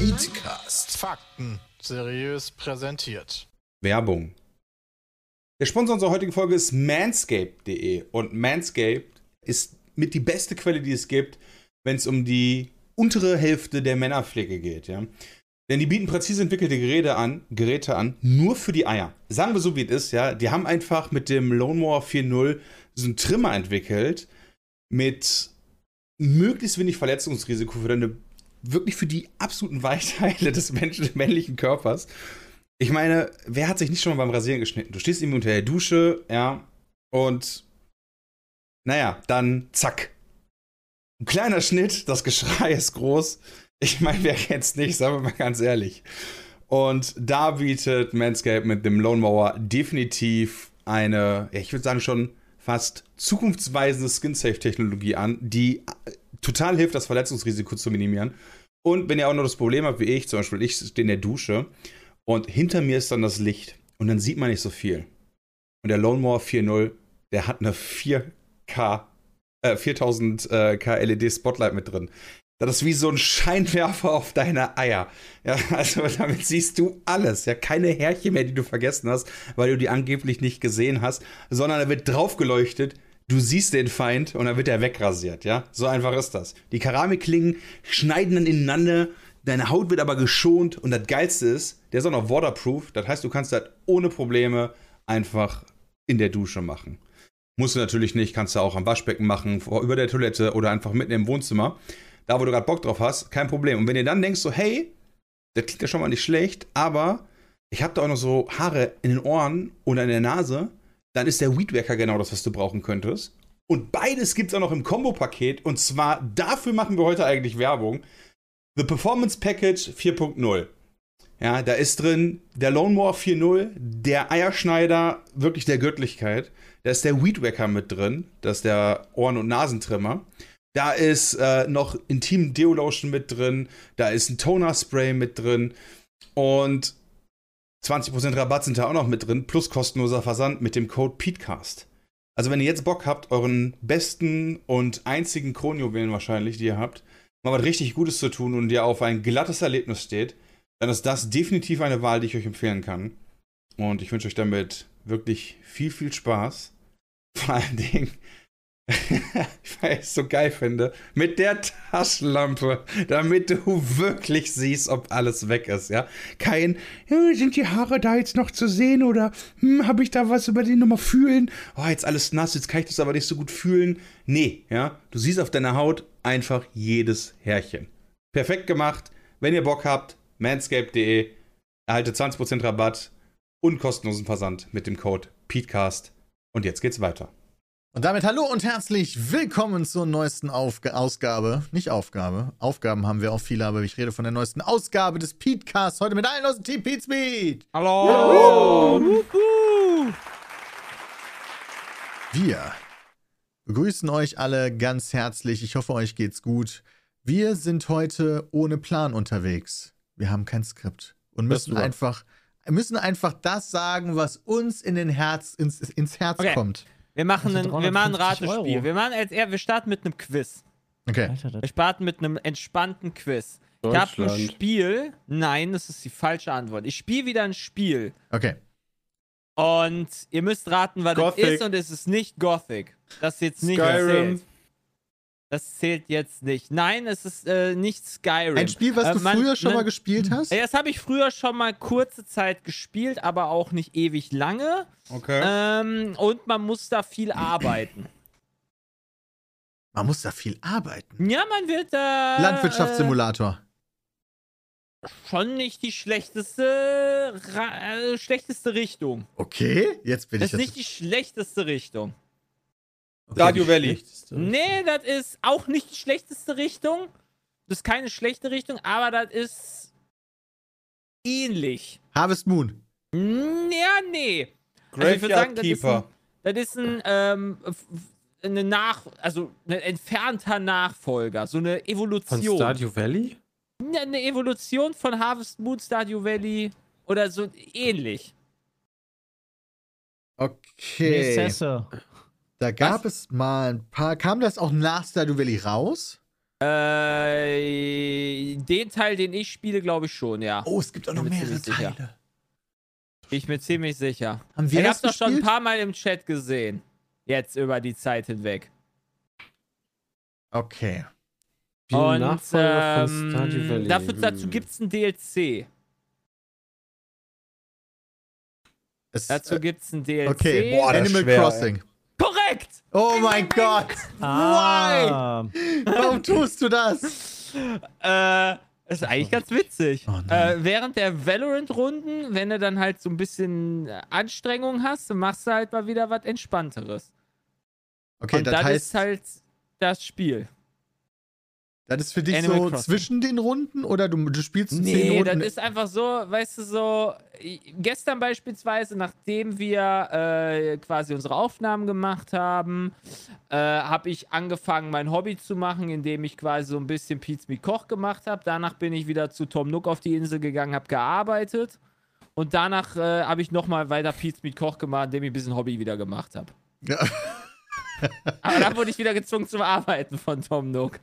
Petecast. Fakten seriös präsentiert. Werbung. Der Sponsor unserer heutigen Folge ist manscaped.de und Manscaped ist mit die beste Quelle, die es gibt, wenn es um die untere Hälfte der Männerpflege geht, ja. Denn die bieten präzise entwickelte Geräte an, Geräte an, nur für die Eier. Sagen wir so, wie es ist, ja. Die haben einfach mit dem Lone Mower 4.0 so einen Trimmer entwickelt mit möglichst wenig Verletzungsrisiko für deine, wirklich für die absoluten Weichteile des männlichen Körpers. Ich meine, wer hat sich nicht schon mal beim Rasieren geschnitten? Du stehst irgendwie unter der Dusche, ja, und naja, dann zack. Ein kleiner Schnitt, das Geschrei ist groß. Ich meine, wer kennt's nicht, sagen wir mal ganz ehrlich. Und da bietet Manscaped mit dem Lone Mower definitiv eine, ja, ich würde sagen schon fast zukunftsweisende Skin-Safe-Technologie an, die äh, total hilft, das Verletzungsrisiko zu minimieren. Und wenn ihr auch noch das Problem habt, wie ich, zum Beispiel, ich stehe in der Dusche und hinter mir ist dann das Licht und dann sieht man nicht so viel. Und der Lone Mower 4.0, der hat eine 4K, äh, 4000 äh, K LED Spotlight mit drin. Das ist wie so ein Scheinwerfer auf deine Eier. Ja, also damit siehst du alles. Ja, keine Härchen mehr, die du vergessen hast, weil du die angeblich nicht gesehen hast, sondern da wird drauf geleuchtet. Du siehst den Feind und dann wird er wegrasiert. Ja, so einfach ist das. Die Keramikklingen schneiden dann ineinander. Deine Haut wird aber geschont und das Geilste ist, der ist auch noch waterproof. Das heißt, du kannst das ohne Probleme einfach in der Dusche machen. Musst du natürlich nicht, kannst du auch am Waschbecken machen, über der Toilette oder einfach mitten im Wohnzimmer da wo du gerade Bock drauf hast, kein Problem. Und wenn ihr dann denkst, so, hey, das klingt ja schon mal nicht schlecht, aber ich habe da auch noch so Haare in den Ohren oder in der Nase, dann ist der Weedwacker genau das, was du brauchen könntest. Und beides gibt es auch noch im Kombo-Paket. Und zwar dafür machen wir heute eigentlich Werbung. The Performance Package 4.0. Ja, da ist drin der Lone Mower 4.0, der Eierschneider wirklich der Göttlichkeit. Da ist der Weedwacker mit drin, das ist der Ohren- und Nasentrimmer. Da ist äh, noch Intim Deo Lotion mit drin. Da ist ein Toner Spray mit drin. Und 20% Rabatt sind da auch noch mit drin. Plus kostenloser Versand mit dem Code PETECAST. Also, wenn ihr jetzt Bock habt, euren besten und einzigen Kronjuwelen wahrscheinlich, die ihr habt, mal was richtig Gutes zu tun und ihr auf ein glattes Erlebnis steht, dann ist das definitiv eine Wahl, die ich euch empfehlen kann. Und ich wünsche euch damit wirklich viel, viel Spaß. Vor allen Dingen weil ich es so geil finde, mit der Taschenlampe, damit du wirklich siehst, ob alles weg ist, ja. Kein, sind die Haare da jetzt noch zu sehen oder hm, habe ich da was über die nochmal fühlen? Oh, jetzt alles nass, jetzt kann ich das aber nicht so gut fühlen. Nee, ja. Du siehst auf deiner Haut einfach jedes Härchen. Perfekt gemacht. Wenn ihr Bock habt, manscape.de, erhaltet 20% Rabatt und kostenlosen Versand mit dem Code PETECAST. Und jetzt geht's weiter. Und damit hallo und herzlich willkommen zur neuesten Aufga Ausgabe. Nicht Aufgabe. Aufgaben haben wir auch viele, aber ich rede von der neuesten Ausgabe des Petecasts. Heute mit allen aus dem Team Pete Speed. Hallo! Wir begrüßen euch alle ganz herzlich. Ich hoffe, euch geht's gut. Wir sind heute ohne Plan unterwegs. Wir haben kein Skript und müssen einfach, müssen einfach das sagen, was uns in den Herz, ins, ins Herz Okay. kommt. Wir machen, Also ein, wir machen ein 350 Ratespiel. Euro. Wir, machen als, eher- wir starten mit einem Quiz. Okay. Alter, das Wir starten mit einem entspannten Quiz. Ich habe ein. Spiel. Nein, das ist die falsche Antwort. Ich spiele wieder ein Spiel. Okay. Und ihr müsst raten, was Gothic. es ist. Und es ist nicht Gothic. Das jetzt nicht Skyrim. zählt. Das zählt jetzt nicht. Nein, es ist äh, nicht Skyrim. Ein Spiel, was Äh, du man- früher schon man- mal gespielt hast? Ja, Das habe ich früher schon mal kurze Zeit gespielt, aber auch nicht ewig lange. Okay. Ähm, und man muss da viel arbeiten. Man muss da viel arbeiten. Ja, man wird da. Landwirtschaftssimulator. Äh, schon nicht die schlechteste, äh, schlechteste Richtung. Okay, jetzt bin Das ich ist jetzt. nicht die schlechteste Richtung. Stardew Valley. Nee, das ist auch nicht die schlechteste Richtung. Das ist keine schlechte Richtung, aber das ist ähnlich. Harvest Moon. Mm, Ja, nee. Also Graveyard sagen, das ist Keeper. das ist ein, ähm, eine Nach, also ein entfernter Nachfolger, so eine Von Evolution. Stardew Valley? Ja, eine Evolution von Harvest Moon, Stardew Valley oder so ähnlich. Okay. Necesse. Da gab es mal ein paar. Kam das auch nach Stardew Valley raus? Äh, den Teil, den ich spiele, glaube ich schon, ja. Oh, es gibt auch noch mehrere ziemlich sicher. Teile. Ich bin ziemlich sicher. Haben wir ich das hab's doch schon ein paar Mal im Chat gesehen. Jetzt über die Zeit hinweg. Okay. Wie Und ähm, Valley. dafür, dazu gibt es ein DLC. Es, Dazu äh, gibt es ein DLC. okay. Boah, das ist Animal schwer, Crossing. Korrekt! Oh mein Gott. Ah. Warum tust du das? Äh, ist eigentlich ganz witzig. Oh äh, während der Valorant-Runden, wenn du dann halt so ein bisschen Anstrengung hast, dann machst du halt mal wieder was Entspannteres. Okay, Und das das heißt, ist halt das Spiel. Das ist für dich Animal so Crossing. zwischen den Runden oder du, du spielst zehn Nee, das Runden? ist einfach so, weißt du, so, gestern beispielsweise, nachdem wir äh, quasi unsere Aufnahmen gemacht haben, äh, habe ich angefangen, mein Hobby zu machen, indem ich quasi so ein bisschen Pizza mit Koch gemacht habe. Danach bin ich wieder zu Tom Nook auf die Insel gegangen, habe gearbeitet. Und danach äh, habe ich nochmal weiter Pizza mit Koch gemacht, indem ich ein bisschen Hobby wieder gemacht habe. Ja. Aber dann wurde ich wieder gezwungen zum Arbeiten von Tom Nook.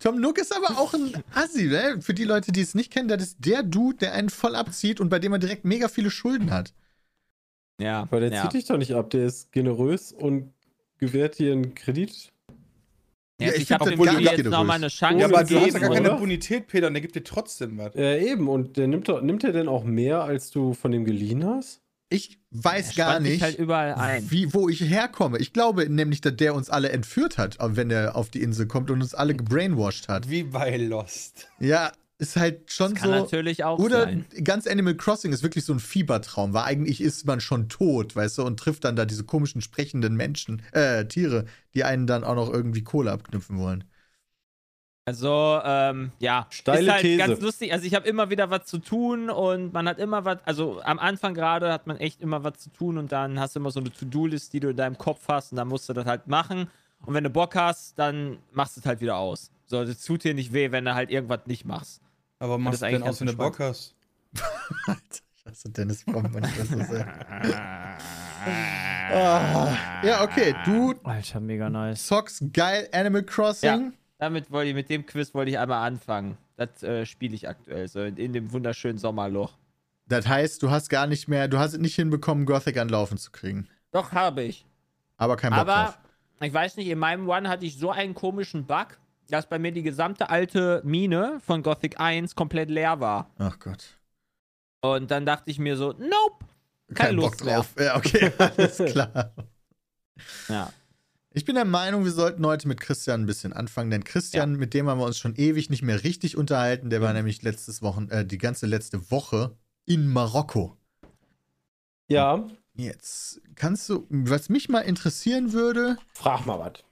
Tom Nook ist aber auch ein Assi, ne? Für die Leute, die es nicht kennen, das ist der Dude, der einen voll abzieht und bei dem er direkt mega viele Schulden hat. Ja, Aber der ja. zieht dich doch nicht ab, der ist generös und gewährt dir einen Kredit. Ja, Ja, ich ich habe dem gar jetzt nochmal eine Chance Ja, aber du hast ja gegeben. gar keine oder? Bonität, Peter, und der gibt dir trotzdem was. Äh, eben, und der nimmt, nimmt er denn auch mehr, als du von dem geliehen hast? Ich weiß Er gar nicht, halt überall ein. wie, wo ich herkomme. Ich glaube nämlich, dass der uns alle entführt hat, wenn er auf die Insel kommt und uns alle gebrainwashed hat. Wie bei Lost. Ja, ist halt schon Das kann so. natürlich auch Oder sein. ganz Animal Crossing ist wirklich so ein Fiebertraum, weil eigentlich ist man schon tot, weißt du, und trifft dann da diese komischen sprechenden Menschen, äh, Tiere, die einen dann auch noch irgendwie Kohle abknüpfen wollen. Also, ähm, ja, Steile ist halt These. ganz lustig. Also ich habe immer wieder was zu tun und man hat immer was, also am Anfang gerade hat man echt immer was zu tun und dann hast du immer so eine To-Do-List, die du in deinem Kopf hast und dann musst du das halt machen. Und wenn du Bock hast, dann machst du es halt wieder aus. So, das tut dir nicht weh, wenn du halt irgendwas nicht machst. Aber machst du eigentlich denn aus, wenn du. Bock hast? Alter, ich hasse Dennis Fromm, wenn ich das so sehe. Ah, ja, okay, du Alter, mega nice. zockst geil Animal Crossing. Damit wollte ich, mit dem Quiz wollte ich einmal anfangen. Das äh, spiele ich aktuell, so in, in dem wunderschönen Sommerloch. Das heißt, du hast gar nicht mehr, du hast es nicht hinbekommen, Gothic anlaufen zu kriegen. Doch, habe ich. Aber kein Bock Aber drauf. ich weiß nicht, in meinem One hatte ich so einen komischen Bug, dass bei mir die gesamte alte Mine von Gothic 1 komplett leer war. Ach Gott. Und dann dachte ich mir so, nope. Keine Kein Bock Lust mehr. drauf. Ja, okay, alles klar. Ja. Ich bin der Meinung, wir sollten heute mit Christian ein bisschen anfangen, denn Christian, mit dem haben wir uns schon ewig nicht mehr richtig unterhalten. Der war nämlich letztes Wochen, äh, die ganze letzte Woche in Marokko. Ja, Jetzt kannst du, was mich mal interessieren würde, frag mal was.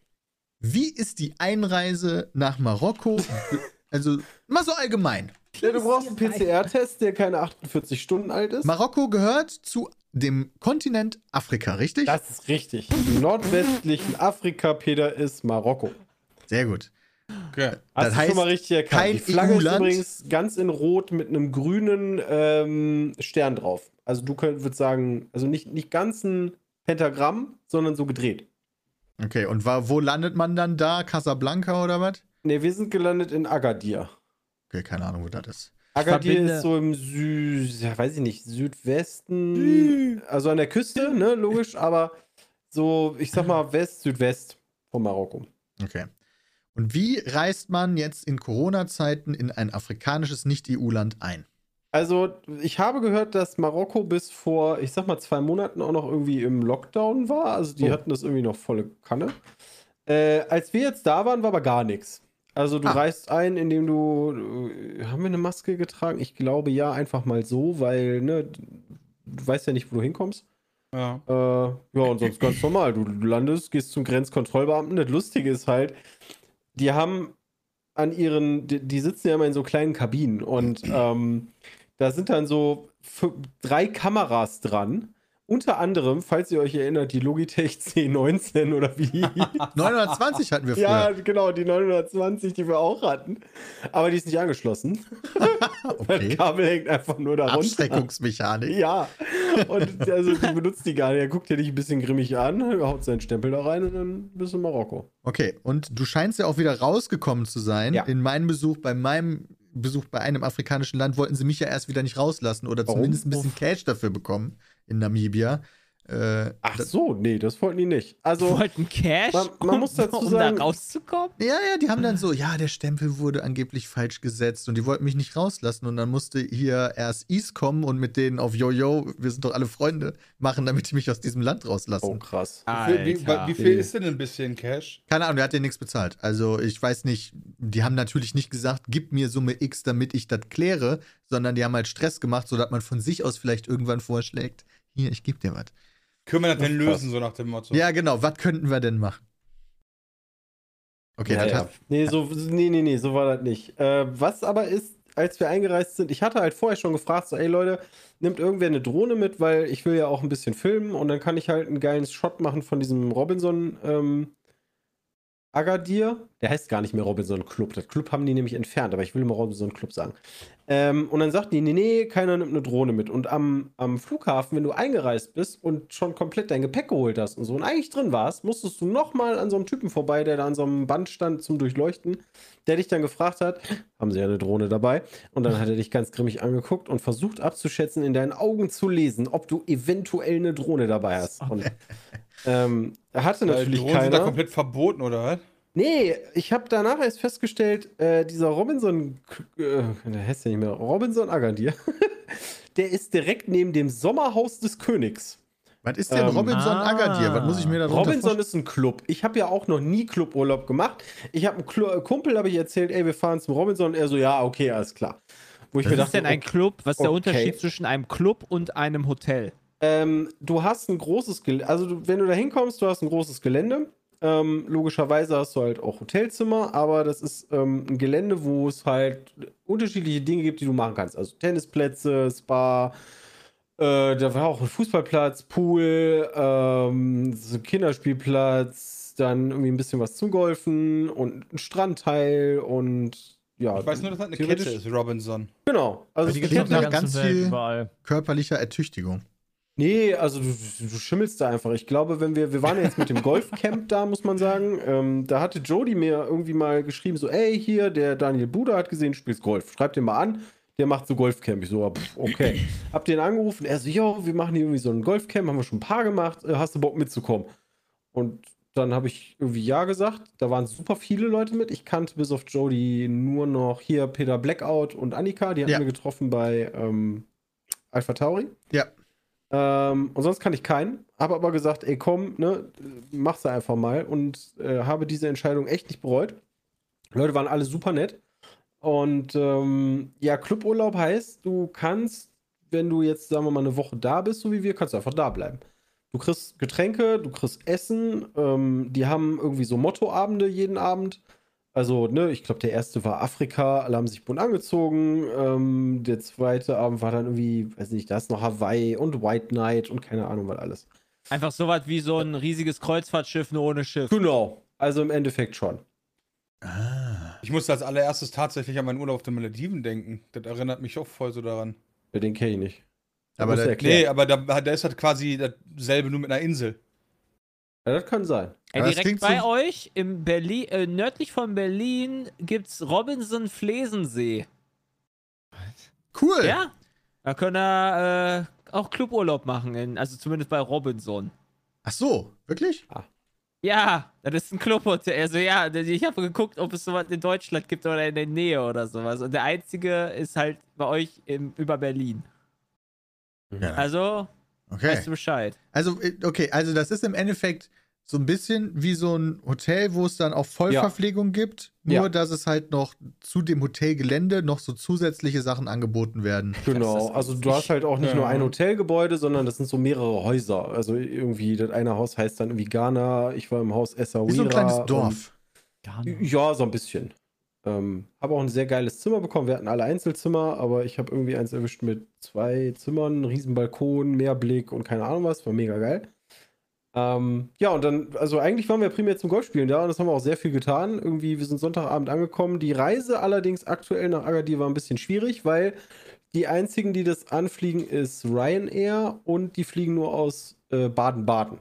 wie ist die Einreise nach Marokko? also mal so allgemein. Ja, du brauchst einen PCR-Test, der keine 48 Stunden alt ist. Marokko gehört zu dem Kontinent Afrika, richtig? Das ist richtig. Im nordwestlichen Afrika, Peter, ist Marokko. Sehr gut. Okay. Hast Das du heißt, schon mal richtig erkannt. kein Die Flagge ist übrigens ganz in Rot mit einem grünen ähm, Stern drauf. Also du könnt, würdest sagen, also nicht, nicht ganz ein Pentagramm, sondern so gedreht. Okay, und wa- wo landet man dann da? Casablanca oder was? Ne, wir sind gelandet in Agadir. Okay, keine Ahnung, wo das ist. Agadir ist so im Sü ja, weiß ich nicht, Südwesten, also an der Küste, ne, logisch, aber so, ich sag mal, West, Südwest von Marokko. Okay. Und wie reist man jetzt in Corona-Zeiten in ein afrikanisches Nicht-EU-Land ein? Also, ich habe gehört, dass Marokko bis vor, ich sag mal, zwei Monaten auch noch irgendwie im Lockdown war. Also, die Oh. hatten das irgendwie noch volle Kanne. Äh, als wir jetzt da waren, war aber gar nichts. Also, du Ah. reist ein, indem du. Haben wir eine Maske getragen? Ich glaube ja, einfach mal so, weil, ne, du weißt ja nicht, wo du hinkommst. Ja. Äh, ja, und sonst ganz normal. Du, landest, gehst zum Grenzkontrollbeamten. Das Lustige ist halt, die haben an ihren, die, die sitzen ja immer in so kleinen Kabinen und ähm, da sind dann so drei Kameras dran unter anderem, falls ihr euch erinnert, die Logitech C19 oder wie die 920 hatten wir früher. Ja, genau, die 920, die wir auch hatten. Aber die ist nicht angeschlossen. Das okay. Kabel hängt einfach nur da runter. Abschreckungsmechanik. Ja. Und also die benutzt die gar nicht. Er guckt dir dich ein bisschen grimmig an, haut seinen Stempel da rein und dann bist du in Marokko. Okay, und du scheinst ja auch wieder rausgekommen zu sein. Ja. In meinem Besuch, bei meinem Besuch bei einem afrikanischen Land wollten sie mich ja erst wieder nicht rauslassen oder Warum? zumindest ein bisschen Cash dafür bekommen in Namibia. Äh, Ach so, nee, das wollten die nicht. Die Also, wollten Cash, man- man um, muss dazu um sagen- da rauszukommen? Ja, ja, die haben dann so, ja, der Stempel wurde angeblich falsch gesetzt und die wollten mich nicht rauslassen und dann musste hier erst Is kommen und mit denen auf Jojo, wir sind doch alle Freunde, machen, damit die mich aus diesem Land oh rauslassen. krass. Wie, viel- wie, Alter. wie viel ist denn ein bisschen Cash? Keine Ahnung, der hat dir nichts bezahlt. Also ich weiß nicht, die haben natürlich nicht gesagt, gib mir Summe X, damit ich das kläre, sondern die haben halt Stress gemacht, sodass man von sich aus vielleicht irgendwann vorschlägt, hier, ich geb dir was. Können wir das denn lösen, so nach dem Motto? Ja, genau, was könnten wir denn machen? Okay, ja, das ja. hat, Nee, so, nee, nee, nee, so war das nicht. Äh, was aber ist, als wir eingereist sind, ich hatte halt vorher schon gefragt, so, ey Leute, nimmt irgendwer eine Drohne mit, weil ich will ja auch ein bisschen filmen und dann kann ich halt einen geilen Shot machen von diesem Robinson ähm, Agadir. Der heißt gar nicht mehr Robinson Club. Das Club haben die nämlich entfernt, aber ich will immer Robinson Club sagen. Ähm, und dann sagten die, nee, nee, keiner nimmt eine Drohne mit. Und am, am Flughafen, wenn du eingereist bist und schon komplett dein Gepäck geholt hast und so und eigentlich drin warst, musstest du nochmal an so einem Typen vorbei, der da an so einem Band stand zum Durchleuchten, der dich dann gefragt hat, haben sie ja eine Drohne dabei? Und dann hat er dich ganz grimmig angeguckt und versucht abzuschätzen, in deinen Augen zu lesen, ob du eventuell eine Drohne dabei hast. Und ähm, er hatte Weil natürlich Drohnen sind da keiner. komplett verboten, oder was? Nee, ich habe danach erst festgestellt, äh, dieser Robinson, äh, der heißt ja nicht mehr, Robinson Agadir, der ist direkt neben dem Sommerhaus des Königs. was ist denn Ähm, Robinson ah. Agadir? Was muss ich mir da Robinson ist ein Club. Ich habe ja auch noch nie Cluburlaub gemacht. Ich habe einen Klu äh, Kumpel, habe ich erzählt, ey, wir fahren zum Robinson. Und er so, ja, okay, alles klar. Wo ich Was mir Was ist dachte, denn ein okay, Club? Was ist der okay. Unterschied zwischen einem Club und einem Hotel? Ähm, du hast ein großes Gelände, also du, wenn du da hinkommst, du hast ein großes Gelände. Ähm, logischerweise hast du halt auch Hotelzimmer, aber das ist ähm, ein Gelände, wo es halt unterschiedliche Dinge gibt, die du machen kannst. Also Tennisplätze, Spa, äh, da war auch ein Fußballplatz, Pool, ähm, so ein Kinderspielplatz, dann irgendwie ein bisschen was zum Golfen und ein Strandteil und ja. Ich weiß nur, dass das eine Kette ist, Robinson. Genau. Also Die gibt nach ganzen ganz Welt viel- überall. körperlicher Ertüchtigung. Nee, also du, du schimmelst da einfach. Ich glaube, wenn wir, wir waren ja jetzt mit dem Golfcamp da, muss man sagen. Ähm, da hatte Jody mir irgendwie mal geschrieben, so, ey, hier, der Daniel Buda hat gesehen, du spielst Golf. Schreib den mal an, der macht so Golfcamp. Ich so, pff, okay. Hab den angerufen, er so, jo, wir machen hier irgendwie so ein Golfcamp, haben wir schon ein paar gemacht, äh, hast du Bock mitzukommen? Und dann habe ich irgendwie Ja gesagt. Da waren super viele Leute mit. Ich kannte bis auf Jody nur noch hier Peter Blackout und Annika. Die hatten Ja. wir getroffen bei ähm, Alpha Tauri. Ja. Ähm, und sonst kann ich keinen. Habe aber gesagt, ey, komm, ne, mach's einfach mal. Und äh, habe diese Entscheidung echt nicht bereut. Die Leute waren alle super nett. Und ähm, ja, Cluburlaub heißt, du kannst, wenn du jetzt, sagen wir mal, eine Woche da bist, so wie wir, kannst du einfach da bleiben. Du kriegst Getränke, du kriegst Essen. Ähm, die haben irgendwie so Mottoabende jeden Abend. Also, ne, ich glaube, der erste war Afrika, alle haben sich bunt angezogen. Ähm, der zweite Abend war dann irgendwie, weiß nicht, da ist noch Hawaii und White Night und keine Ahnung was alles. Einfach sowas wie so ein riesiges Kreuzfahrtschiff, nur ohne Schiff. Genau, also im Endeffekt schon. Ah. Ich musste als allererstes tatsächlich an meinen Urlaub auf den Malediven denken. Das erinnert mich auch voll so daran. Ja, Den kenne ich nicht. Aber der-. Nee, aber da, da ist halt quasi dasselbe nur mit einer Insel. Ja, das kann sein. Das direkt bei so- euch im Berlin, äh, nördlich von Berlin gibt's Robinson Flesensee. Cool. Ja? Da können wir äh, auch Cluburlaub machen, in, also zumindest bei Robinson. Ach so, wirklich? Ja, das ist ein Clubhotel. Also ja, ich habe geguckt, ob es sowas in Deutschland gibt oder in der Nähe oder sowas. Und der einzige ist halt bei euch im, über Berlin. Ja. Also, Okay. weißt du Bescheid. Also, äh, okay, also das ist im Endeffekt so ein bisschen wie so ein Hotel, wo es dann auch Vollverpflegung gibt, nur Ja. dass es halt noch zu dem Hotelgelände noch so zusätzliche Sachen angeboten werden. Genau, Das ist- also du hast halt auch nicht Ja. nur ein Hotelgebäude, sondern das sind so mehrere Häuser. Also irgendwie, das eine Haus heißt dann irgendwie Ghana, ich war im Haus Essaouira. Wie so ein kleines Dorf. Gar nicht. Ja, so ein bisschen. Ähm, habe auch ein sehr geiles Zimmer bekommen. Wir hatten alle Einzelzimmer, aber ich habe irgendwie eins erwischt mit zwei Zimmern, riesen Balkon, Meerblick und keine Ahnung was. War mega geil. Ähm, ja, und dann, also eigentlich waren wir primär zum Golfspielen da und das haben wir auch sehr viel getan. Irgendwie, wir sind Sonntagabend angekommen. Die Reise allerdings aktuell nach Agadir war ein bisschen schwierig, weil die einzigen, die das anfliegen, ist Ryanair und die fliegen nur aus äh, Baden-Baden.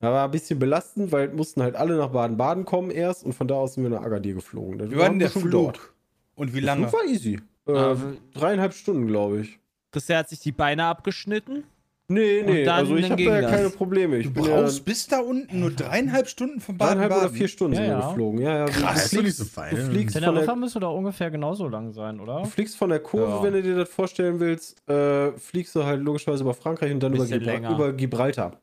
Da war ein bisschen belastend, weil mussten halt alle nach Baden-Baden kommen erst und von da aus sind wir nach Agadir geflogen. Da Wie war denn der schon Flug? dort. Und wie Der lange? Flug war easy. Äh, Ah, dreieinhalb Stunden, glaube ich. Christian hat sich die Beine abgeschnitten. Nee, nee, dann also ich habe da ja das. keine Probleme. Ich Du brauchst ja bis da unten nur dreieinhalb Stunden von dreieinhalb Baden-Baden. oder vier Stunden Ja, sind wir ja. geflogen. Ja, ja, Krass. du Das fliegst, so fein. du fliegst von Teneriffa der müsste doch ungefähr genauso lang sein, oder? Du fliegst von der Kurve, Ja. wenn du dir das vorstellen willst, äh, fliegst du halt logischerweise über Frankreich und dann über, Bisschen Gibra länger. über Gibraltar.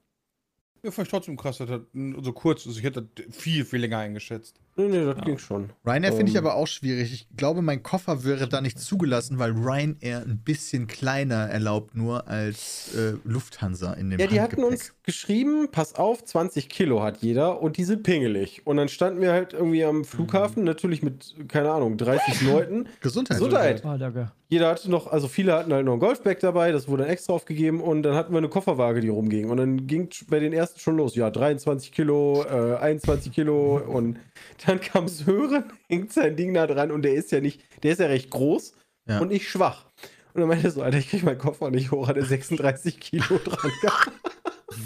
Ja, ich trotzdem krass, das so kurz ist. Ich hätte das viel, viel länger eingeschätzt. Nee, nee, das ging schon. Ryanair finde ich Ähm. aber auch schwierig. Ich glaube, mein Koffer wäre da nicht zugelassen, weil Ryanair ein bisschen kleiner erlaubt nur als äh, Lufthansa in dem Ja, die hatten uns geschrieben, pass auf, 20 Kilo hat jeder und die sind pingelig. Und dann standen wir halt irgendwie am Flughafen, natürlich mit, keine Ahnung, 30 Leuten. Gesundheit. Gesundheit. Danke. Jeder hatte noch, also viele hatten halt noch ein Golfbag dabei, das wurde dann extra aufgegeben und dann hatten wir eine Kofferwaage, die rumging. Und dann ging bei den ersten schon los, ja, 23 Kilo, äh, 21 Kilo und dann kam Sören, hängt sein Ding da dran und der ist ja nicht, der ist ja recht groß Ja. und nicht schwach. Und dann meinte er so, Alter, ich krieg meinen Koffer nicht hoch, hat er 36 Kilo dran gehabt.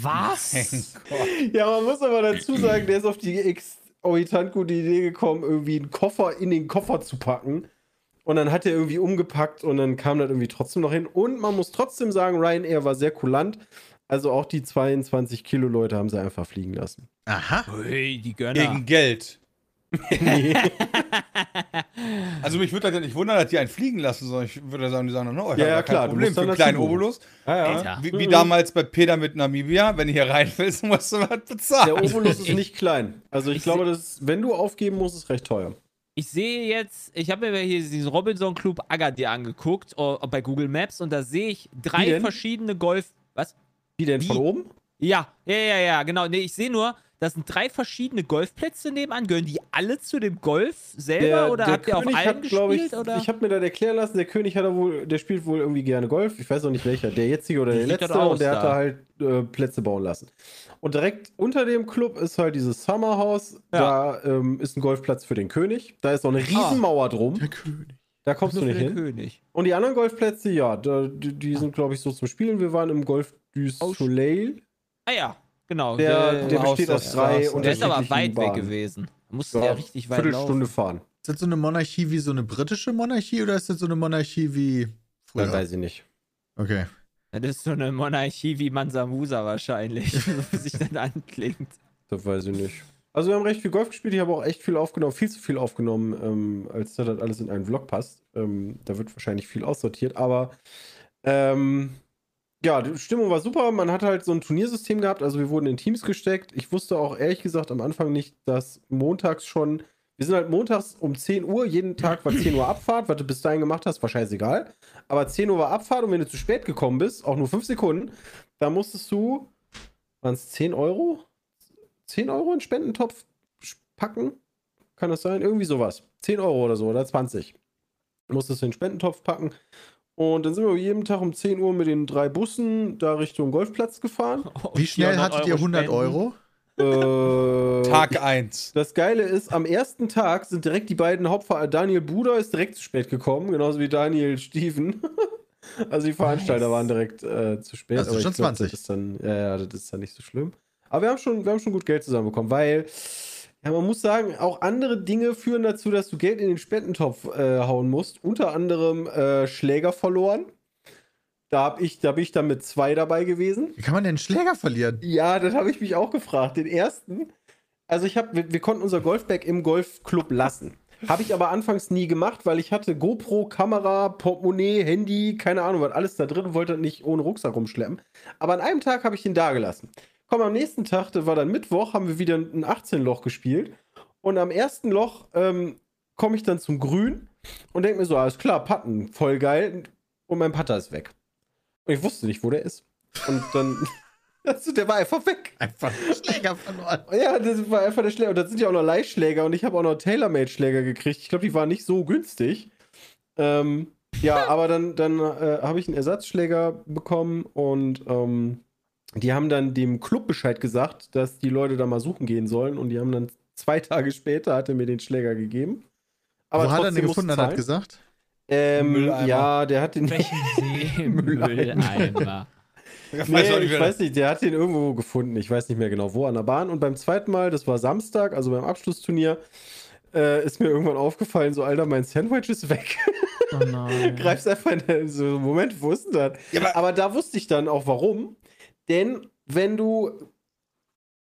Was? Ja, man muss aber dazu sagen, der ist auf die exorbitant gute Idee gekommen, irgendwie einen Koffer in den Koffer zu packen. Und dann hat er irgendwie umgepackt und dann kam das irgendwie trotzdem noch hin. Und man muss trotzdem sagen, Ryanair war sehr kulant. Also auch die 22 Kilo Leute haben sie einfach fliegen lassen. Aha. Ui, die Gönner. Gegen Geld. Nee. Also mich würde das ja nicht wundern, dass die einen fliegen lassen, sondern ich würde sagen, die sagen, no, ich Ja, ja, kein klar, du Problem musst für einen kleinen. Obolus. Ja, ja. Wie, wie damals bei Peter mit Namibia, wenn du hier rein willst, musst du was Der bezahlen. Obolus ist nicht klein. Also ich, Ich glaube, das, wenn du aufgeben musst, ist recht teuer. Ich sehe jetzt, ich habe mir hier diesen Robinson Club Agadir angeguckt oh, bei Google Maps und da sehe ich drei verschiedene Golf. Was? Wie denn von Wie? oben? Ja, ja, ja, ja, genau. Nee, ich sehe nur, da sind drei verschiedene Golfplätze nebenan. Gehören die alle zu dem Golf selber oder habt ihr auf allen glaub gespielt? ich, oder? ich habe mir das erklären lassen, der König hat wohl, der spielt wohl irgendwie gerne Golf. Ich weiß noch nicht welcher, der jetzige oder der letzte. aus und der hat da? da halt äh, Plätze bauen lassen. Und direkt unter dem Club ist halt dieses Summerhouse. Ja. Da ähm, ist ein Golfplatz für den König. Da ist auch eine Riesenmauer drum. Der König. Da kommst du nicht hin. König. Und die anderen Golfplätze, ja, da, die, die sind, glaube ich, so zum Spielen. Wir waren im Golf du Soleil. Ah ja, genau. Der, der, der besteht aus drei Straße. der ist aber weit weg Bahnen. gewesen. Da musste Ja, der richtig weit Viertelstunde laufen. fahren. Ist das so eine Monarchie wie so eine britische Monarchie oder ist das so eine Monarchie wie früher? Das weiß ich nicht. Okay. Das ist so eine Monarchie wie Mansa Musa wahrscheinlich, so wie sich das anklingt. Das weiß ich nicht. Also wir haben recht viel Golf gespielt, ich habe auch echt viel aufgenommen, viel zu viel aufgenommen, ähm, als dass das alles in einen Vlog passt. Ähm, da wird wahrscheinlich viel aussortiert, aber ähm, ja, die Stimmung war super. Man hat halt so ein Turniersystem gehabt, also wir wurden in Teams gesteckt. Ich wusste auch ehrlich gesagt am Anfang nicht, dass montags schon, wir sind halt montags um 10 Uhr, jeden Tag war 10 Uhr Abfahrt, was du bis dahin gemacht hast, war scheißegal. Aber 10 Uhr war Abfahrt und wenn du zu spät gekommen bist, auch nur 5 Sekunden, da musstest du, waren es 10 Euro? 10 Euro in den Spendentopf packen? Kann das sein? Irgendwie sowas. 10 Euro oder so oder 20. Musstest du in den Spendentopf packen. Und dann sind wir jeden Tag um 10 Uhr mit den drei Bussen da Richtung Golfplatz gefahren. Wie schnell hattet ihr 100 Euro? äh, Tag 1. Das Geile ist, am ersten Tag sind direkt die beiden Hauptfahrer. Daniel Buder ist direkt zu spät gekommen, genauso wie Daniel Steven. also die Veranstalter Nice. waren direkt äh, zu spät. Aber schon glaub, 20. Das ist dann, ja, ja, das ist dann nicht so schlimm. Aber wir haben schon, wir haben schon gut Geld zusammenbekommen, weil, ja, man muss sagen, auch andere Dinge führen dazu, dass du Geld in den Spendentopf äh, hauen musst. Unter anderem äh, Schläger verloren. Da, hab ich, da bin ich dann mit zwei dabei gewesen. Wie kann man denn einen Schläger verlieren? Ja, das habe ich mich auch gefragt. Den ersten, also ich habe, wir, wir konnten unser Golfbag im Golfclub lassen. Habe ich aber anfangs nie gemacht, weil ich hatte GoPro, Kamera, Portemonnaie, Handy, keine Ahnung, was alles da drin und wollte nicht ohne Rucksack rumschleppen. Aber an einem Tag habe ich ihn da gelassen. Komm, am nächsten Tag, das war dann Mittwoch, haben wir wieder ein 18-Loch gespielt. Und am ersten Loch ähm, komme ich dann zum Grün und denke mir so, alles klar, Patten, voll geil. Und mein Putter ist weg. Und ich wusste nicht, wo der ist. Und dann Also, der war einfach weg. Einfach den Schläger verloren. Ja, das war einfach der Schläger. Und da sind ja auch noch Leihschläger und ich habe auch noch Tailor-Made-Schläger gekriegt. Ich glaube, die waren nicht so günstig. Ähm, ja, aber dann, dann äh, habe ich einen Ersatzschläger bekommen und ähm, die haben dann dem Club Bescheid gesagt, dass die Leute da mal suchen gehen sollen und die haben dann zwei Tage später hat er mir den Schläger gegeben. Aber Wo hat er trotzdem den gefunden, hat er gesagt? Ähm, Mülleimer. ja, der hat den. Welchen See? Mülleimer. Ich Nee, nicht, ich weiß nicht, der hat den irgendwo gefunden. Ich weiß nicht mehr genau wo, an der Bahn. Und beim zweiten Mal, das war Samstag, also beim Abschlussturnier, äh, ist mir irgendwann aufgefallen, so, Alter, mein Sandwich ist weg. Oh nein. Greifst einfach in den, so, Moment, wo ist denn das? Ja, aber- aber, da wusste ich dann auch warum. Denn wenn du,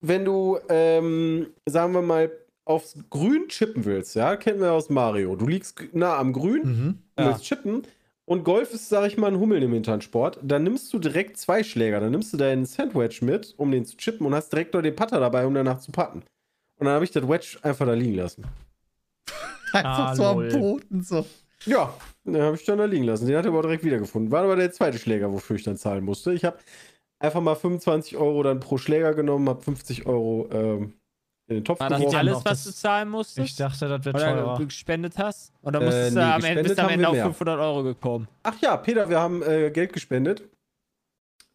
wenn du, ähm, sagen wir mal, aufs Grün chippen willst, ja, kennen wir aus Mario. Du liegst nah am Grün, Mhm. du Ja. willst chippen. Und Golf ist, sag ich mal, ein Hummeln im Hinternsport. Dann nimmst du direkt zwei Schläger. Dann nimmst du deinen Sandwich mit, um den zu chippen und hast direkt noch den Putter dabei, um danach zu putten. Und dann habe ich das Wedge einfach da liegen lassen. Einfach Ah, so am lol. Boden so. Ja, den habe ich dann da liegen lassen. Den hat er aber direkt wiedergefunden. War aber der zweite Schläger, wofür ich dann zahlen musste. Ich habe einfach mal 25 Euro dann pro Schläger genommen, habe 50 Euro ähm, in den Topf War das geworfen. alles, was du zahlen musstest? Ich dachte, das wäre Oder teurer. du gespendet hast? Oder Äh, musstest nee, du am Ende, bist du am Ende auf mehr. 500 Euro gekommen? Ach ja, Peter, wir haben äh, Geld gespendet.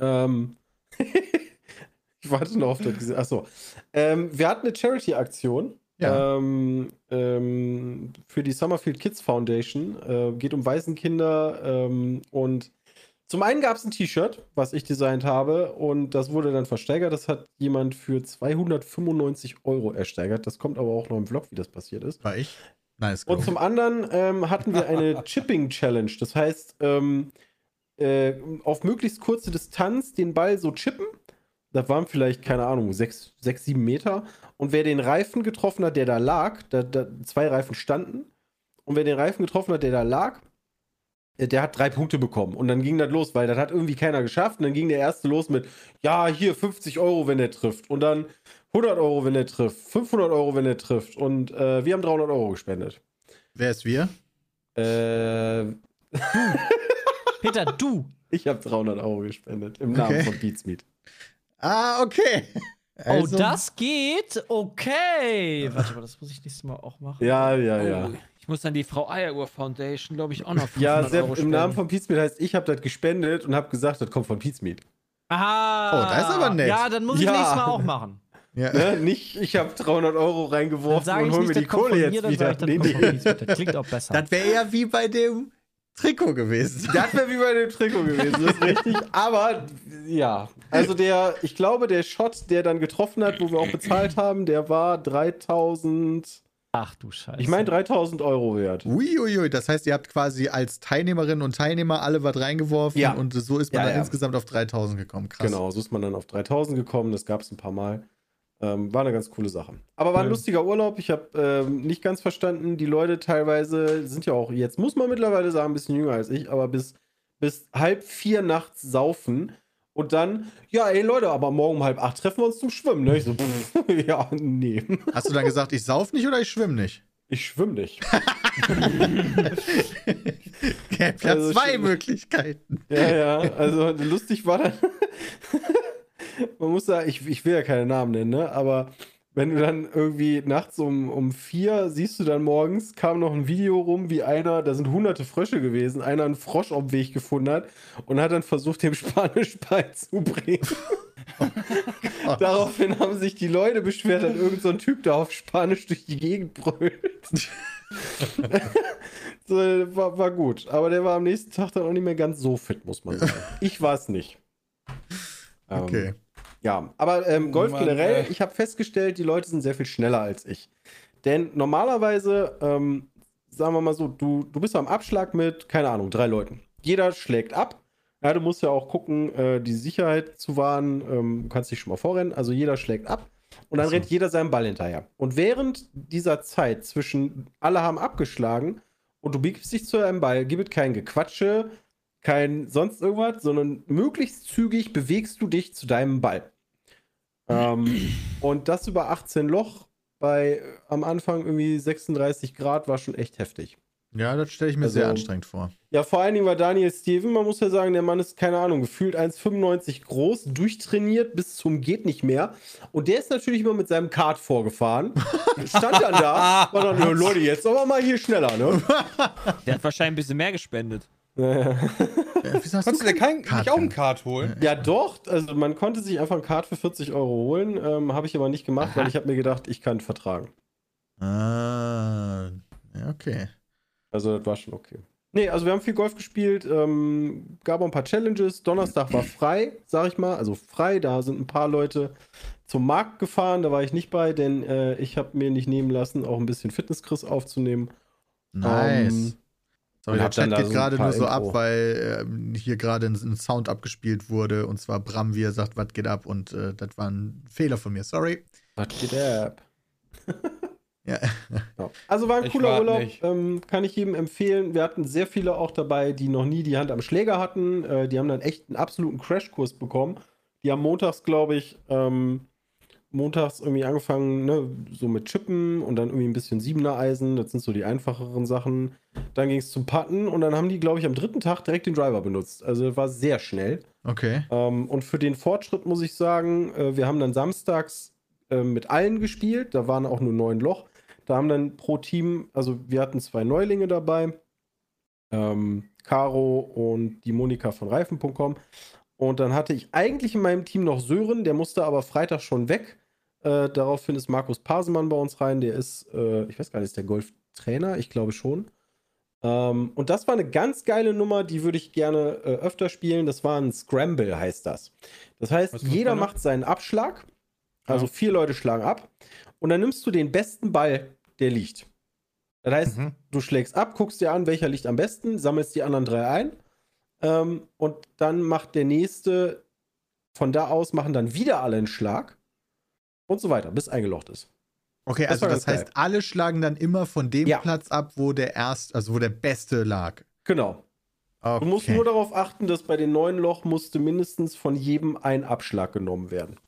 Ähm, ich warte noch auf das. Gese- Achso. Ähm, wir hatten eine Charity-Aktion. Ja. Ähm, ähm, für die Summerfield Kids Foundation. Äh, geht um Waisenkinder. Ähm, und zum einen gab es ein T-Shirt, was ich designt habe. Und das wurde dann versteigert. Das hat jemand für 295 Euro ersteigert. Das kommt aber auch noch im Vlog, wie das passiert ist. War ich? Nice. Und zum anderen ähm, hatten wir eine Chipping Challenge. Das heißt, ähm, äh, auf möglichst kurze Distanz den Ball so chippen. Das waren vielleicht, keine Ahnung, sechs, sechs sieben Meter. Und wer den Reifen getroffen hat, der da lag, da, da, zwei Reifen standen. Und wer den Reifen getroffen hat, der da lag, der hat drei Punkte bekommen. Und dann ging das los, weil das hat irgendwie keiner geschafft. Und dann ging der erste los mit, ja, hier 50 Euro, wenn der trifft. Und dann 100 Euro, wenn der trifft. 500 Euro, wenn der trifft. Und äh, wir haben 300 Euro gespendet. Wer ist wir? Äh, Peter, du. ich habe 300 Euro gespendet im Namen Okay. von Beatsmeet. Ah, okay. Also- oh, das geht? Okay. Warte mal, das muss ich nächstes Mal auch machen. Ja, ja, ja. Oh, ich muss an die Frau Eieruhr Foundation, glaube ich, auch noch 500 Ja, Euro Sepp, im. Namen von Beatsmeet heißt, ich habe das gespendet und habe gesagt, das kommt von Beatsmeet. Aha. Oh, das ist aber nett. Ja, dann muss ich Ja. nächstes Mal auch machen. Ja. Ne? Nicht, ich habe 300 Euro Dann reingeworfen und ich hol nicht, mir die kommt Kohle von mir, jetzt dann wieder. Nee, nee. Das klingt auch besser. Das wäre ja wie bei dem Trikot gewesen. Das wäre wie bei dem Trikot gewesen, das ist richtig. Aber ja, also der, ich glaube, der Shot, der dann getroffen hat, wo wir auch bezahlt haben, der war 3000, Ach du Scheiße. ich meine 3000 Euro wert. Uiuiui, das heißt, ihr habt quasi als Teilnehmerinnen und Teilnehmer alle was reingeworfen Ja. und so ist man Ja, dann ja. insgesamt auf 3000 gekommen. Krass. Genau, so ist man dann auf 3000 gekommen, das gab es ein paar Mal. Ähm, war eine ganz coole Sache. Aber war ein Ja. lustiger Urlaub. Ich habe ähm, nicht ganz verstanden, die Leute teilweise sind ja auch, jetzt muss man mittlerweile sagen, ein bisschen jünger als ich, aber bis, bis halb vier nachts saufen. Und dann, ja, ey Leute, aber morgen um halb acht treffen wir uns zum Schwimmen. Ne? Ich so, pff, ja, nee. Hast du dann gesagt, ich sauf nicht oder ich schwimme nicht? Ich schwimme nicht. Gäbe ja Also zwei schön. Möglichkeiten. Ja, ja, also lustig war dann. Man muss sagen, ich, ich will ja keine Namen nennen, ne? aber wenn du dann irgendwie nachts um, um vier siehst du dann morgens, kam noch ein Video rum, wie einer, da sind hunderte Frösche gewesen, einer einen Frosch auf dem Weg gefunden hat und hat dann versucht, dem Spanisch beizubringen. Daraufhin haben sich die Leute beschwert, dass irgend so Typ da auf Spanisch durch die Gegend brüllt. so, war, war gut. Aber der war am nächsten Tag dann auch nicht mehr ganz so fit, muss man sagen. Ich war es nicht. Ähm, Okay. Ja, aber ähm, Golf Mann, generell, ey. ich habe festgestellt, die Leute sind sehr viel schneller als ich. Denn normalerweise, ähm, sagen wir mal so, du, du bist am Abschlag mit, keine Ahnung, drei Leuten. Jeder schlägt ab. Ja, du musst ja auch gucken, äh, die Sicherheit zu wahren. Ähm, du kannst dich schon mal vorrennen. Also jeder schlägt ab. Und dann so. rennt jeder seinem Ball hinterher. Und während dieser Zeit zwischen alle haben abgeschlagen und du biegst dich zu deinem Ball, gibt es kein Gequatsche, kein sonst irgendwas, sondern möglichst zügig bewegst du dich zu deinem Ball. Ähm, und das über 18 Loch bei äh, am Anfang irgendwie 36 Grad war schon echt heftig. Ja, das stelle ich mir Also- sehr anstrengend vor. Ja, vor allen Dingen war Daniel Steven, man muss ja sagen, der Mann ist, keine Ahnung, gefühlt 1,95 groß, durchtrainiert bis zum geht nicht mehr. Und der ist natürlich immer mit seinem Kart vorgefahren. Stand dann da, war dann, "Ja, Leute, jetzt aber mal hier schneller, ne? Der hat wahrscheinlich ein bisschen mehr gespendet. Äh, wieso hast Konntest du dir kein, Kart nicht auch einen denn? Kart holen? Ja, doch. Also man konnte sich einfach ein Kart für 40 Euro holen. Ähm, habe ich aber nicht gemacht, weil ich habe mir gedacht, ich kann vertragen. Ah, ja, okay. Also das war schon okay. Nee, also wir haben viel Golf gespielt, ähm, gab auch ein paar Challenges. Donnerstag war frei, sag ich mal. Also frei, da sind ein paar Leute zum Markt gefahren. Da war ich nicht bei, denn äh, ich habe mir nicht nehmen lassen, auch ein bisschen Fitnesskriss aufzunehmen. Nice. Ähm, Sorry, der Chat geht so gerade nur so Info. ab, weil ähm, hier gerade ein, ein Sound abgespielt wurde und zwar Bram, wie er sagt, was geht ab und äh, das war ein Fehler von mir, sorry. Was geht ab? Ja. Ja. Also war ein Ich cooler Urlaub, ähm, kann ich jedem empfehlen. Wir hatten sehr viele auch dabei, die noch nie die Hand am Schläger hatten. Äh, die haben dann echt einen absoluten Crashkurs bekommen. Die haben montags, glaube ich, ähm, montags irgendwie angefangen, ne, so mit Chippen und dann irgendwie ein bisschen Siebener Eisen. Das sind so die einfacheren Sachen. Dann ging es zum Putten und dann haben die, glaube ich, am dritten Tag direkt den Driver benutzt. Also war sehr schnell. Okay. Ähm, und für den Fortschritt muss ich sagen, äh, wir haben dann samstags äh, mit allen gespielt. Da waren auch nur neun Loch. Da haben dann pro Team, also wir hatten zwei Neulinge dabei, ähm, Caro und die Monika von Reifen.com. Und dann hatte ich eigentlich in meinem Team noch Sören, der musste aber Freitag schon weg. Äh, daraufhin ist Markus Pasemann bei uns rein. Der ist, äh, ich weiß gar nicht, ist der Golftrainer? Ich glaube schon. Ähm, und das war eine ganz geile Nummer, die würde ich gerne äh, öfter spielen. Das war ein Scramble, heißt das. Das heißt, jeder macht seinen Abschlag. Also Ja. vier Leute schlagen ab. Und dann nimmst du den besten Ball, der liegt. Das heißt, Mhm. du schlägst ab, guckst dir an, welcher liegt am besten, sammelst die anderen drei ein. Ähm, und dann macht der nächste, von da aus machen dann wieder alle einen Schlag. Und so weiter, bis eingelocht ist. Okay, Das also das heißt, alle schlagen dann immer von dem Ja. Platz ab, wo der erst, also wo der Beste lag. Genau. Okay. Du musst nur darauf achten, dass bei den neuen Loch musste mindestens von jedem ein Abschlag genommen werden.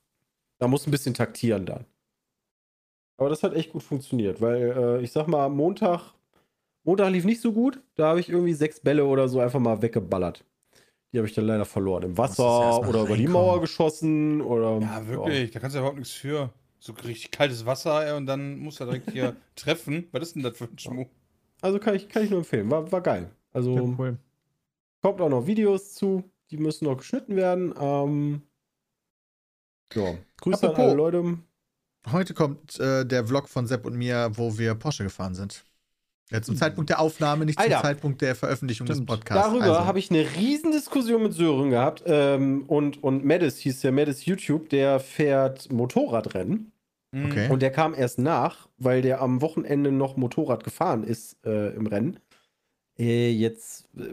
Da muss ein bisschen taktieren dann. Aber das hat echt gut funktioniert, weil äh, ich sag mal, Montag, Montag lief nicht so gut. Da habe ich irgendwie sechs Bälle oder so einfach mal weggeballert. Die habe ich dann leider verloren. Im Wasser oder über die. Mauer geschossen oder. Ja, wirklich. Da kannst du ja überhaupt nichts für. So richtig kaltes Wasser ey, und dann musst du direkt hier treffen. Was ist denn das für ein Schmuck? Also kann ich, kann ich nur empfehlen. War, war geil. Also Ja, cool. kommt auch noch Videos zu. Die müssen noch geschnitten werden. Ähm, ja. Grüße Apropos. an alle Leute. Heute kommt äh, der Vlog von Sepp und mir, wo wir Porsche gefahren sind. Ja, zum Zeitpunkt der Aufnahme, nicht zum Alter. Zeitpunkt der Veröffentlichung Stimmt. des Podcasts. Darüber Also, habe ich eine Riesendiskussion mit Sören gehabt. Ähm, und, und Maddis hieß ja Maddis YouTube, der fährt Motorradrennen. Mhm. Okay. Und der kam erst nach, weil der am Wochenende noch Motorrad gefahren ist äh, im Rennen. Äh, jetzt, äh,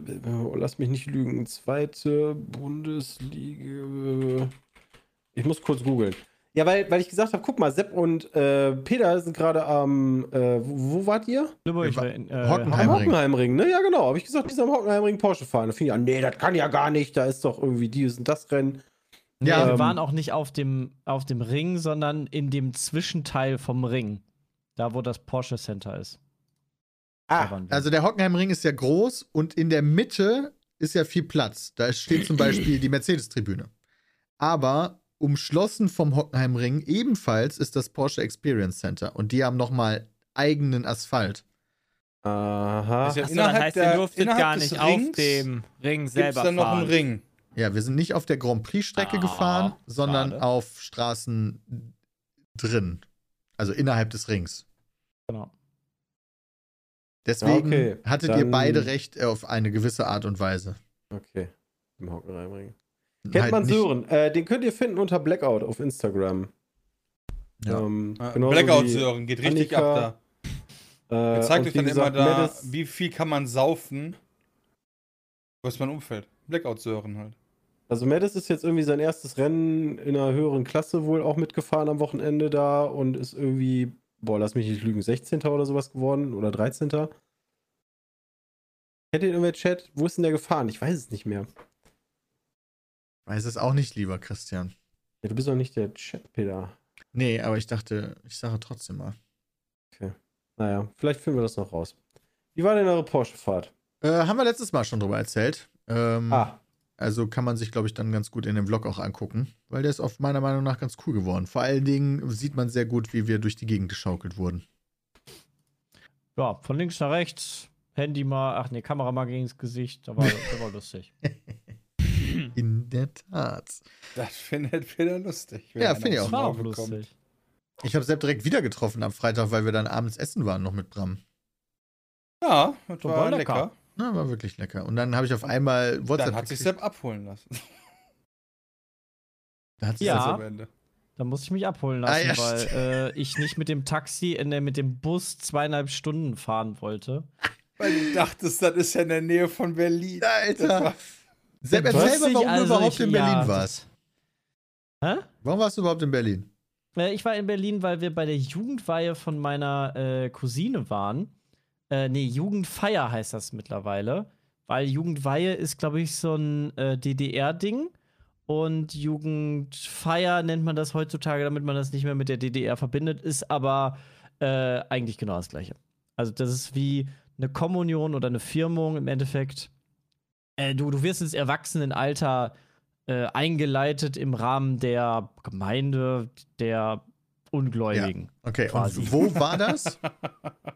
lass mich nicht lügen, zweite Bundesliga. Ich muss kurz googeln. Ja, weil, weil ich gesagt habe, guck mal, Sepp und äh, Peter sind gerade am, äh, wo, wo wart ihr? Lübeck, äh, Hockenheim. Am Hockenheimring. Hockenheimring, ne? Ja, genau. Habe ich gesagt, die sind am Hockenheimring Porsche fahren. Da fing ich an, nee, das kann ja gar nicht. Da ist doch irgendwie dies und das Rennen. Ja, ja, wir ähm, waren auch nicht auf dem, auf dem Ring, sondern in dem Zwischenteil vom Ring. Da, wo das Porsche Center ist. Ah, also der Hockenheimring ist ja groß und in der Mitte ist ja viel Platz. Da steht zum Beispiel die Mercedes-Tribüne. Aber umschlossen vom Hockenheimring ebenfalls ist das Porsche Experience Center und die haben nochmal eigenen Asphalt. aha. Ist ja Achso, das heißt, ihr der- durftet innerhalb gar nicht Rings auf dem Ring Gibt's selber dann noch fahren. einen Ring? Ja, wir sind nicht auf der Grand Prix-Strecke Ah, gefahren, sondern schade. auf Straßen drin. Also innerhalb des Rings. genau. Deswegen Ja, okay. hattet ihr Dann- beide recht äh, auf eine gewisse Art und Weise. Okay. Im Hockenheimring. Kennt Halt man Sören. Äh, den könnt ihr finden unter Blackout auf Instagram. Ja. Ähm, Blackout Sören geht richtig Annika, ab Äh, da. Er zeigt euch dann gesagt, immer da, wie viel kann man saufen. Was mein Umfeld. Blackout Sören halt. Also Mattis ist jetzt irgendwie sein erstes Rennen in einer höheren Klasse wohl auch mitgefahren am Wochenende da und ist irgendwie, boah, lass mich nicht lügen, 16. oder sowas geworden oder 13. Kennt ihr irgendwer Chat? Wo ist denn der gefahren? Ich weiß es nicht mehr. Weiß es auch nicht, lieber Christian. Ja, du bist doch nicht der Chat, Peter. Nee, aber ich dachte, ich sage trotzdem mal. Naja, vielleicht finden wir das noch raus. Wie war denn eure Porsche-Fahrt? Äh, haben wir letztes Mal schon drüber erzählt. Ähm, Ah, Also kann man sich, glaube ich, dann ganz gut in dem Vlog auch angucken, weil der ist auf meiner Meinung nach ganz cool geworden. Vor allen Dingen sieht man sehr gut, wie wir durch die Gegend geschaukelt wurden. Ja, von links nach rechts. Handy mal, ach nee, Kamera mal gegen das Gesicht. Da war, das war lustig. In der Tat. Das findet wieder lustig. Ja, finde ich auch. War auch lustig. Ich habe Sepp direkt wieder getroffen am Freitag, weil wir dann abends essen waren noch mit Bram. Ja, das War war lecker. lecker. Na, war wirklich lecker. Und dann habe ich auf einmal WhatsApp Dann hat sich. Sepp abholen lassen. Da hat sich Ja. am Ende. Da musste ich mich abholen Ah, lassen, ja, weil äh, ich nicht mit dem Taxi, äh, mit dem Bus zweieinhalb Stunden fahren wollte. Weil du dachtest, das ist ja in der Nähe von Berlin. Das Alter. Was erzähl mal, warum also- du überhaupt ich- in Berlin ja, warst. Hä? Warum warst du überhaupt in Berlin? Äh, ich war in Berlin, weil wir bei der Jugendweihe von meiner äh, Cousine waren. Äh, nee, Jugendfeier heißt das mittlerweile. Weil Jugendweihe ist, glaube ich, so ein äh, DDR-Ding. Und Jugendfeier nennt man das heutzutage, damit man das nicht mehr mit der DDR verbindet, ist aber äh, eigentlich genau das Gleiche. Also, das ist wie eine Kommunion oder eine Firmung im Endeffekt. Äh, du, du wirst ins Erwachsenenalter äh, eingeleitet im Rahmen der Gemeinde der Ungläubigen. Okay, Quasi. und wo war das?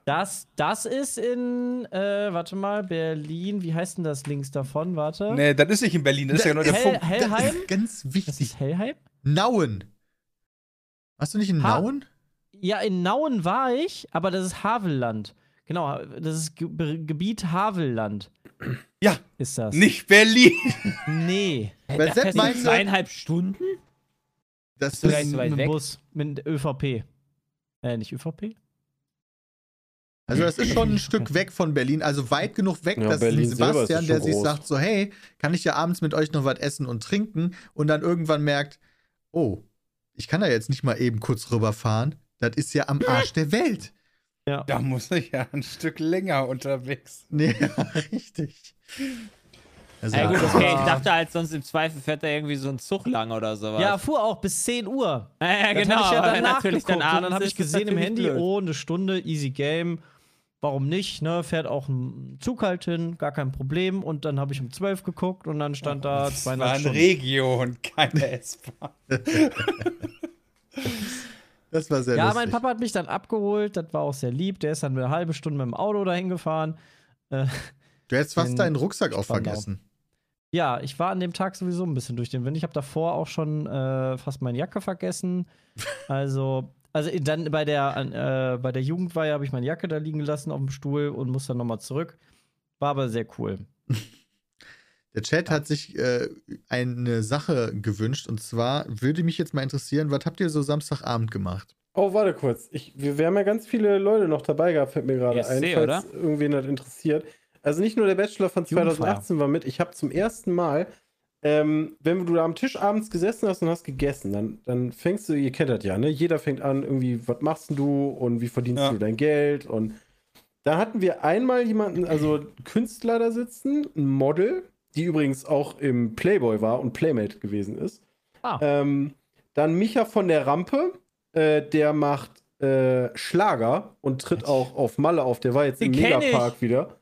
Das, das ist in, äh, warte mal, Berlin. Wie heißt denn das links davon? Warte. Nee, das ist nicht in Berlin, das ist ja genau der Hell, Funk. Hellheim? Das ist ganz Das wichtig. ist Hellheim? Nauen. Warst du nicht in Ha- Nauen? Ja, in Nauen war ich, aber das ist Havelland. Genau, das ist Ge Gebiet Havelland. Ja, Ist das? nicht Berlin. Nee. Weil Sepp meinte, zweieinhalb Stunden? das Ist so weit mit weg. Bus, mit ÖVP. Äh, nicht ÖVP? also das ist schon ein Stück weg von Berlin, also weit genug weg, Ja, dass Berlin Sebastian, der sich groß. sagt so, hey, kann ich ja abends mit euch noch was essen und trinken und dann irgendwann merkt, oh, ich kann da jetzt nicht mal eben kurz rüberfahren, das ist ja am Arsch der Welt. Da muss ich ja ein Stück länger unterwegs. Nee, richtig. Also, Ja, gut, okay. Ich dachte halt, sonst im Zweifel fährt da irgendwie so ein Zug lang oder sowas. Ja, fuhr auch bis 10 Uhr. ja, ja genau. ich ja dann natürlich dann und dann habe ich gesehen im Handy, blöd. oh, eine Stunde, easy game. Warum nicht, ne? Fährt auch ein Zug halt hin, gar kein Problem. Und dann habe ich um 12 geguckt und dann stand da Das war ein Stunden. Regio und keine S-Bahn. das war sehr Ja, lustig. mein Papa hat mich dann abgeholt, das war auch sehr lieb. Der ist dann eine halbe Stunde mit dem Auto dahin gefahren. Äh, Du hättest fast in deinen Rucksack auch Spandau. vergessen. ja, ich war an dem Tag sowieso ein bisschen durch den Wind. Ich habe davor auch schon äh, fast meine Jacke vergessen. Also, also dann bei der, äh, bei der Jugendweihe habe ich meine Jacke da liegen gelassen auf dem Stuhl und musste dann nochmal zurück. War aber sehr cool. Der Chat hat sich äh, eine Sache gewünscht und zwar würde mich jetzt mal interessieren, was habt ihr so Samstagabend gemacht? Oh, warte kurz. Ich, wir, wir haben ja ganz viele Leute noch dabei gehabt, fällt mir gerade ein, falls oder? irgendwen das interessiert. Also nicht nur der Bachelor von Jugendfeier. 2018 war mit. Ich habe zum ersten Mal, ähm, wenn du da am Tisch abends gesessen hast und hast gegessen, dann, dann fängst du, ihr kennt das ja, ne? Jeder fängt an, irgendwie, was machst du und wie verdienst Ja. du dein Geld? Und da hatten wir einmal jemanden, also einen Künstler da sitzen, ein Model, die übrigens auch im Playboy war und Playmate gewesen ist. Ah. Ähm, dann Micha von der Rampe, äh, der macht äh, Schlager und tritt auch auf Malle auf. Der war jetzt im Den kenn Megapark wieder.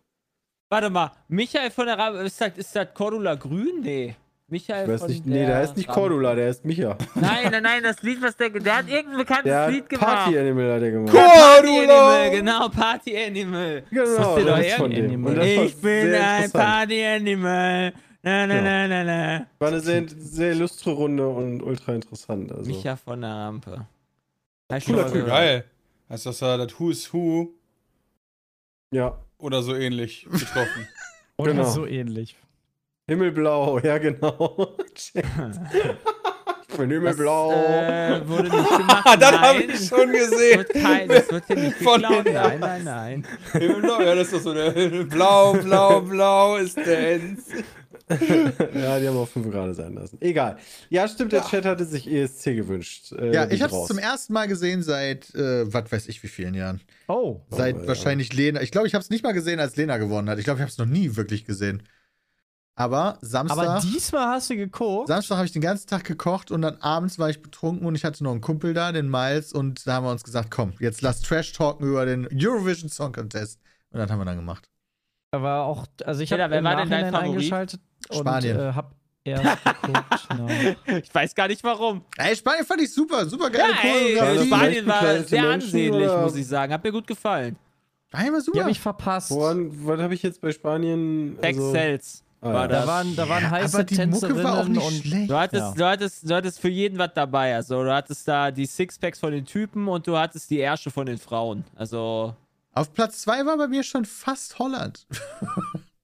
Warte mal, Michael von der Rabe, ist das, ist das Cordula Grün? Nee. Michael Ich weiß von nicht, nee, der heißt nicht. Cordula, der heißt Micha. Nein, nein, nein, das Lied, was der, der hat irgendein bekanntes Der Lied gemacht. Party Animal hat er gemacht. Animal, genau, Party Animal. Genau, Das ist das ist von dem. Animal. Und das war Ich bin ein. Party Animal. Na, na, Genau. na, na, na. War eine sehr, sehr illustre Runde und ultra interessant. Also. Micha von der Rampe. Cooler Typ. Geil. Heißt das da das Who's Who Ja, oder so ähnlich getroffen? Oder Genau. so ähnlich. Himmelblau, ja genau. Ich bin Himmelblau. Das, äh, wurde nicht gemacht. Ah, das habe ich schon Das gesehen. wird, kein, das wird hier nicht Von geklaut. Nein, nein, nein. Himmelblau, ja, das ist doch so der Blau, Blau, Blau ist der Enz. ja, die haben auch 5 Grad sein lassen. Egal. Ja, stimmt, der Chat hatte sich ESC gewünscht. Äh, Ja, ich habe es zum ersten Mal gesehen seit, äh, was weiß ich wie vielen Jahren. Oh. Seit ja. wahrscheinlich Lena. Ich glaube, ich habe es nicht mal gesehen, als Lena gewonnen hat. Ich glaube, ich habe es noch nie wirklich gesehen. Aber Samstag, Aber diesmal hast du geguckt. Samstag habe ich den ganzen Tag gekocht und dann abends war ich betrunken und ich hatte noch einen Kumpel da, den Miles, und da haben wir uns gesagt, komm, jetzt lass Trash talken über den Eurovision Song Contest. Und das haben wir dann gemacht. Aber auch, also ich habe wer im war denn dein Favorit? eingeschaltet Spanien. und äh, hab erst geguckt. genau. Ich weiß gar nicht warum. Ey, Spanien fand ich super, super Ja, geile ey, War Choreografie. vielleicht Spanien war sehr Menschen, ansehnlich, oder? muss ich sagen. Hat mir gut gefallen. Spanien war Die super. habe ich verpasst. Woran, was habe ich jetzt bei Spanien? Sex also- Ah, war ja. das. Da waren, da waren heiße aber die Mucke Tänzerinnen war auch nicht und schlecht. Du hattest, Ja. du, hattest, du hattest für jeden was dabei. Also du hattest da die Sixpacks von den Typen und du hattest die Ärsche von den Frauen. Also Auf Platz 2 war bei mir schon fast Holland.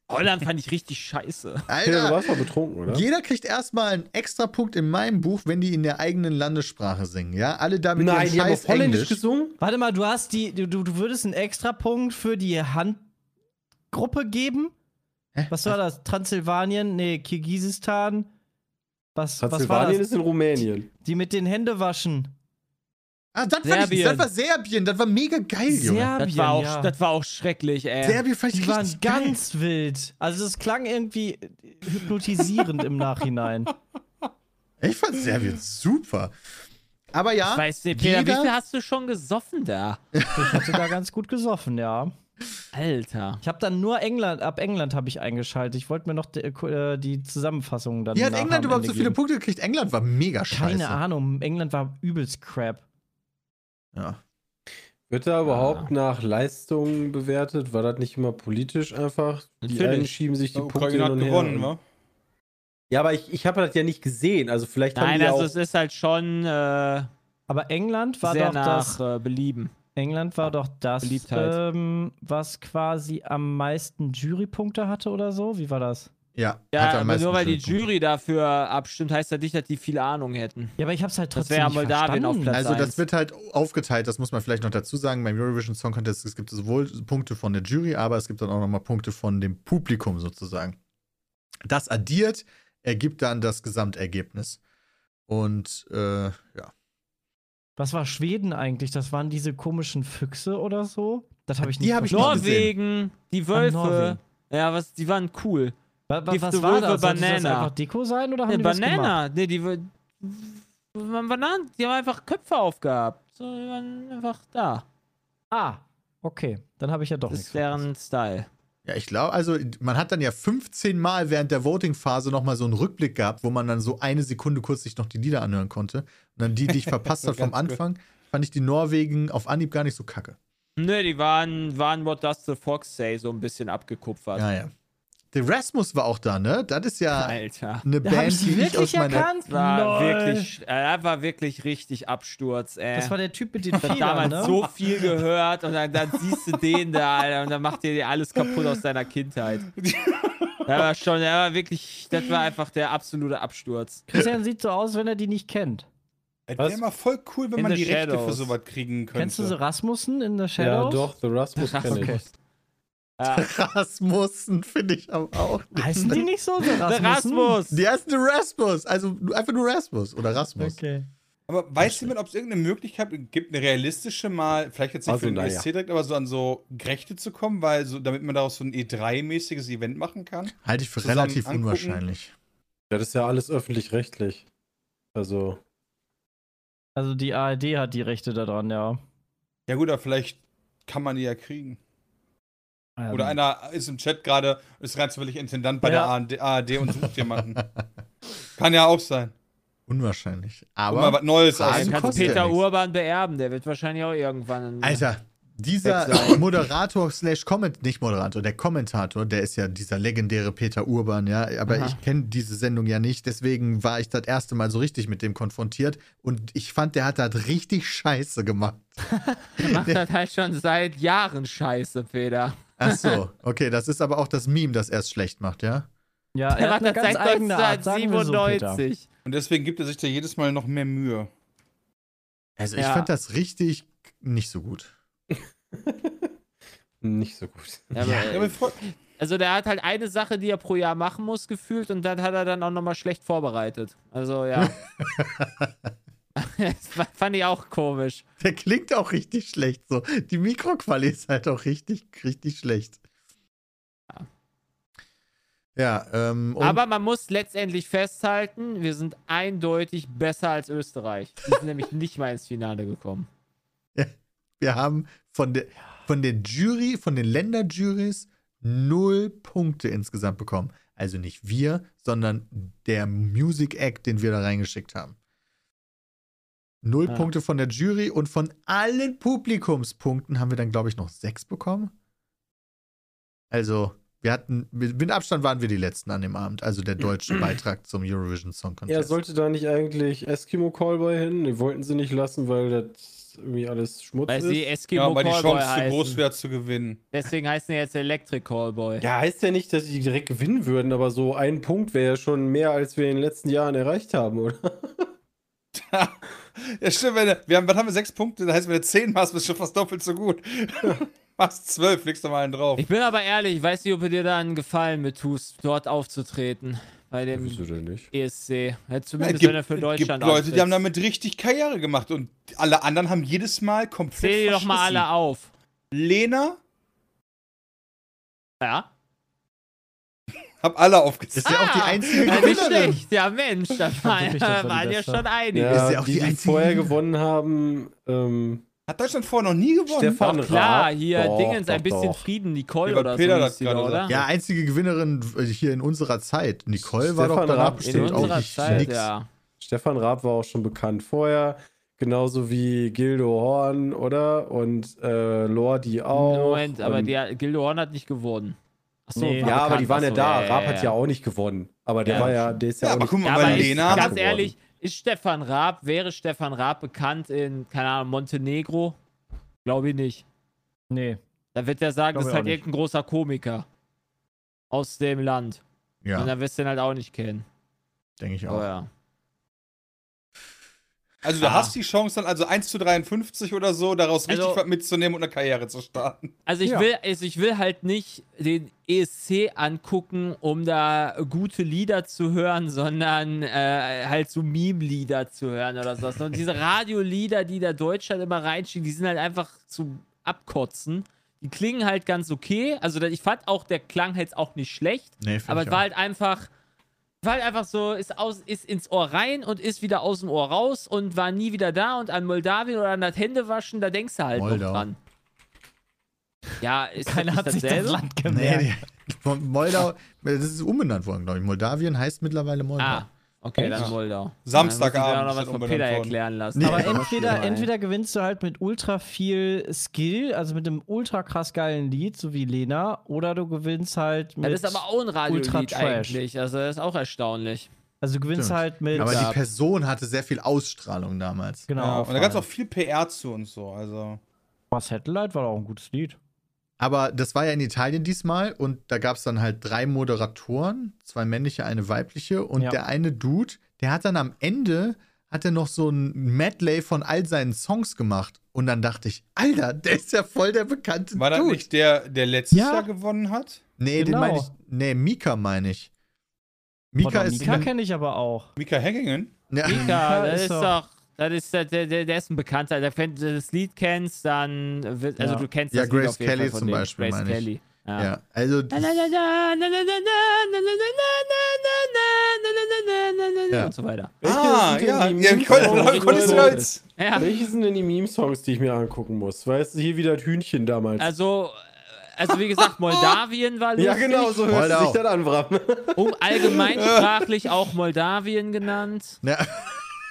Holland fand ich richtig scheiße. Peter, du Alter, warst mal betrunken, oder? jeder kriegt erstmal einen extra Punkt in meinem Buch, wenn die in der eigenen Landessprache singen. Ja, alle damit Nein, die haben auf Holländisch Englisch. gesungen? Warte mal, du hast die, du, du würdest einen Extrapunkt für die Handgruppe geben? Hä? Was war das? Transsilvanien? Nee, Kirgisistan? Was, was war Transsilvanien das? ist in Rumänien. Die mit den Händewaschen. Ah, das, fand ich, Serbien. das war Serbien, das war mega geil, Junge. Serbien, Das war auch, ja. das war auch schrecklich, ey. Serbien fand ich Die waren geil. ganz wild. Also es klang irgendwie hypnotisierend im Nachhinein. Ich fand Serbien super. Aber ja, Ich weiß nicht, Peter, wie viel hast du schon gesoffen da? Ich hatte da ganz gut gesoffen, ja. Alter. Ich habe dann nur England, ab England habe ich eingeschaltet. Ich wollte mir noch die, äh, die Zusammenfassung dann wie hat England überhaupt so viele. Punkte gekriegt? England war mega scheiße. Keine Ahnung. England war übelst crap. Ja. Wird da überhaupt nach Leistung bewertet? War das nicht immer politisch einfach? Die Natürlich. einen schieben sich die Die Punkte hin und her. gewonnen, wa? Ja, aber ich, ich habe das ja nicht gesehen. Also vielleicht haben Nein, die also auch... es ist halt schon äh, Aber England war sehr doch nach das. äh, Belieben. England war doch das, Beliebtheit. ähm, was quasi am meisten Jurypunkte hatte oder so. Wie war das? Ja, Ja, aber nur weil die. Jury dafür abstimmt, heißt ja nicht, dass die viel Ahnung hätten. Ja, aber ich hab's halt Das trotzdem wär nicht Moldawien auf verstanden. Platz Also das eins. wird halt aufgeteilt, das muss man vielleicht noch dazu sagen. Beim Eurovision Song Contest es gibt sowohl Punkte von der Jury, aber es gibt dann auch nochmal Punkte von dem Publikum sozusagen. Das addiert ergibt dann das Gesamtergebnis. Und äh, ja. Was war Schweden eigentlich? Das waren diese komischen Füchse oder so? Das habe ich Die nicht hab ich verstanden. nicht gesehen. Norwegen, die Wölfe. Ja, was, die waren cool. Wa- Give Was war das? Sollte das banana. einfach Deko sein oder haben Ne, die das gemacht? Banana. Ne, die waren Bananen, die haben einfach Köpfe aufgehabt. So, die waren einfach da. Ah, okay. Dann habe ich ja doch Das nichts ist deren Style. Ja, ich glaube, also man hat dann ja 15 Mal während der Voting-Phase nochmal so einen Rückblick gehabt, wo man dann so eine Sekunde kurz sich noch die Lieder anhören konnte. Und dann die, die ich verpasst habe vom. Anfang, fand ich die Norwegen auf Anhieb gar nicht so kacke. Ne, die waren, waren What Does the Fox Say so ein bisschen abgekupfert. Ja, ja. Der Rasmus war auch da, ne? Das ist ja Alter. eine Band, ich die ich aus wirklich meiner. erkannt? War Lol. wirklich, er war wirklich richtig Absturz, ey. Das war der Typ mit den Ich hab Federn, damals ne? so viel gehört und dann, dann siehst du den da, Alter, und dann macht dir alles kaputt aus deiner Kindheit. Er war schon, er war wirklich, das war einfach der absolute Absturz. Christian sieht so aus, wenn er die nicht kennt. Es wäre mal voll cool, wenn In man the die Rechte für Shadows. sowas kriegen könnte. Kennst du so Rasmussen in The Ja, Shadows? doch, The Rasmus kenne ich. Ja. Rasmussen finde ich aber auch. nicht. Heißen die nicht so? Der? Rasmus! Die heißen Rasmus, also einfach nur Rasmus oder Rasmus. Okay. Aber weiß jemand, ob es irgendeine Möglichkeit gibt, eine realistische mal, vielleicht jetzt nicht Also, für den naja. ESC direkt, aber so an so Gerechte zu kommen, weil so, damit man daraus so ein E3-mäßiges Event machen kann? Halte ich für Zusammen relativ angucken. unwahrscheinlich. Ja, das ist ja alles öffentlich-rechtlich. Also, Also die ARD hat die Rechte daran, ja. Ja gut, aber vielleicht kann man die ja kriegen. Ähm, Oder einer ist im Chat gerade, ist rein zufällig Intendant bei Ja. der ARD, ARD und sucht jemanden. kann ja auch sein. Unwahrscheinlich. Um mal Aber, was Neues aus. kannst ja Peter nichts. Urban beerben, der wird wahrscheinlich auch irgendwann. Alter, dieser. Moderator slash Comment, nicht Moderator, der Kommentator, der ist ja dieser legendäre Peter Urban, ja. Aber Aha. ich kenne diese Sendung ja nicht, deswegen war ich das erste Mal so richtig mit dem konfrontiert und ich fand, der hat das richtig scheiße gemacht. Der macht das halt schon seit Jahren scheiße, Peter. Ach so, okay, das ist aber auch das Meme, das erst schlecht macht, ja? ja, er hat macht eine das seit eigene Art, sagen wir so, Peter. 1997. Und deswegen gibt er sich da jedes Mal noch mehr Mühe. Also ich Ja. fand das richtig nicht so gut. nicht so gut. Ja, aber, Ja, aber voll- also der hat halt eine Sache, die er pro Jahr machen muss, gefühlt, und dann hat er dann auch nochmal schlecht vorbereitet. Also ja. das fand ich auch komisch. Der klingt auch richtig schlecht so. Die Mikroquali ist halt auch richtig, richtig schlecht. Ja, ähm, und Aber man muss letztendlich festhalten, wir sind eindeutig besser als Österreich. Die sind nämlich nicht mal ins Finale gekommen. Wir haben von der, von der Jury, von den Länderjurys null Punkte insgesamt bekommen. Also nicht wir, sondern der Music Act, den wir da reingeschickt haben. Null Ah. Punkte von der Jury und von allen Publikumspunkten haben wir dann, glaube ich, noch sechs bekommen. Also, wir hatten, mit Abstand waren wir die Letzten an dem Abend, also der deutsche Beitrag zum Eurovision Song Ja, Contest. sollte da nicht eigentlich Eskimo Callboy hin? Die wollten sie nicht lassen, weil das irgendwie alles Schmutz Weil sie ist. Eskimo Ja, weil die Callboy Chance zu groß heißen. wäre zu gewinnen. Deswegen heißen die jetzt Electric Callboy. Ja, heißt ja nicht, dass die direkt gewinnen würden, aber so ein Punkt wäre ja schon mehr, als wir in den letzten Jahren erreicht haben, oder? Ja, stimmt, wenn du, wir haben, was haben wir, sechs Punkte? Das heißt, wenn du zehn machst, bist du schon fast doppelt so gut. machst zwölf, legst du mal einen drauf. Ich bin aber ehrlich, ich weiß nicht, ob du dir da einen Gefallen mit tust, dort aufzutreten. Bei dem denn nicht? ESC. Ja, Ja, zumindest es wenn er für gibt Deutschland Leute, die haben damit richtig Karriere gemacht und alle anderen haben jedes Mal komplett Zähl die doch mal alle auf. Lena, Ja? Hab alle aufgezählt. ist ja auch die Ah, einzige ja, nicht Gewinnerin. schlecht. Ja, Mensch, da waren, war die waren ja schon einige. Ja, Ist ja auch die, die die vorher gewonnen haben, ähm, Hat Deutschland vorher noch nie gewonnen? Stefan Doch klar, Raab. hier Doch, Dingens, ein doch, bisschen doch. Frieden, Nicole oder Peter so doch, oder? Ja, einzige Gewinnerin äh, hier in unserer Zeit. Nicole war Stefan doch danach Raab bestimmt auch nicht Zeit, nix. ja. Stefan Raab war auch schon bekannt vorher. Genauso wie Gildo Horn, oder? Und äh, Lordi auch. Moment, aber der Gildo Horn hat nicht gewonnen. Achso, Nee. Ja, aber die waren ja da. ja, Raab ja, hat ja auch nicht gewonnen. Aber der Ja, war ja, der ist ja, Ja, auch aber nicht guck mal, Ja, bei Lena. ganz ehrlich, ist Stefan Raab, wäre Stefan Raab bekannt in, keine Ahnung, Montenegro? Glaube ich nicht. Nee. Da wird er sagen, Glaub das ist halt irgendein großer Komiker aus dem Land. Und Ja, dann wirst du ihn halt auch nicht kennen. denke ich Oh, auch. ja. Also du Ah. hast die Chance dann also 1 zu 53 oder so, daraus richtig Also- was mitzunehmen und eine Karriere zu starten. Also ich Ja. will, also ich will halt nicht den ESC angucken, um da gute Lieder zu hören, sondern äh, halt so Meme-Lieder zu hören oder sowas. Und diese Radiolieder, die da Deutschland immer reinschieben, die sind halt einfach zu abkotzen. Die klingen halt ganz okay. Also ich fand auch, der Klang jetzt auch nicht schlecht. Nee, Aber es war halt einfach, war halt einfach so, ist, aus, ist ins Ohr rein und ist wieder aus dem Ohr raus und war nie wieder da. Und an Moldawien oder an das Händewaschen, da denkst du halt Moldau. noch dran. Ja, ist Keiner hat sich das dasselbe? Land gemerkt. Nee, Moldau, das ist umbenannt worden, glaube ich. Moldawien heißt mittlerweile Moldau. Ah, okay, dann. Moldau. Samstagabend Dann noch was von Peter worden. erklären lassen. Nee. Aber entweder, entweder gewinnst du halt mit ultra viel Skill, also mit einem ultra krass geilen Lied, so wie Lena, oder du gewinnst halt mit. Ja, das ist aber auch ein Ultra Radiolied Trash. eigentlich. Also das ist auch erstaunlich. also du gewinnst Stimmt. halt mit. Aber Ja. die Person hatte sehr viel Ausstrahlung damals. genau. Ja, und da gab es auch viel PR zu und so. Also. Aber Satellite war auch ein gutes Lied. Aber das war ja in Italien diesmal und da gab es dann halt drei Moderatoren, zwei männliche, eine weibliche und Ja. der eine Dude, der hat dann am Ende hat er noch so ein Medley von all seinen Songs gemacht und dann dachte ich, Alter, der ist ja voll der bekannte War das Dude. nicht der, der letztes Ja. Jahr gewonnen hat? nee, den Genau. meine ich, nee, Mika meine ich. Mika Mika, ist Mika kenne ich aber auch. Mika Hängingen? ja, Mika, das ist doch. Das ist, der, der, der ist ein Bekannter. Wenn du das Lied kennst, dann. Wird, also, ja. du kennst ja, das Grace Lied Kelly zum dem. Beispiel. Grace Kelly. Ja. ja. also. Ja. Und so weiter. Ah, ja, ja konntest du ja. Welche sind denn die Meme-Songs, die ich mir angucken muss? Weißt du, hier wieder das Hühnchen damals. Also, also wie gesagt, Moldawien war lustig. Ja, genau, so hört sich dann an, Bram. Um allgemeinsprachlich auch Moldawien genannt. Ja.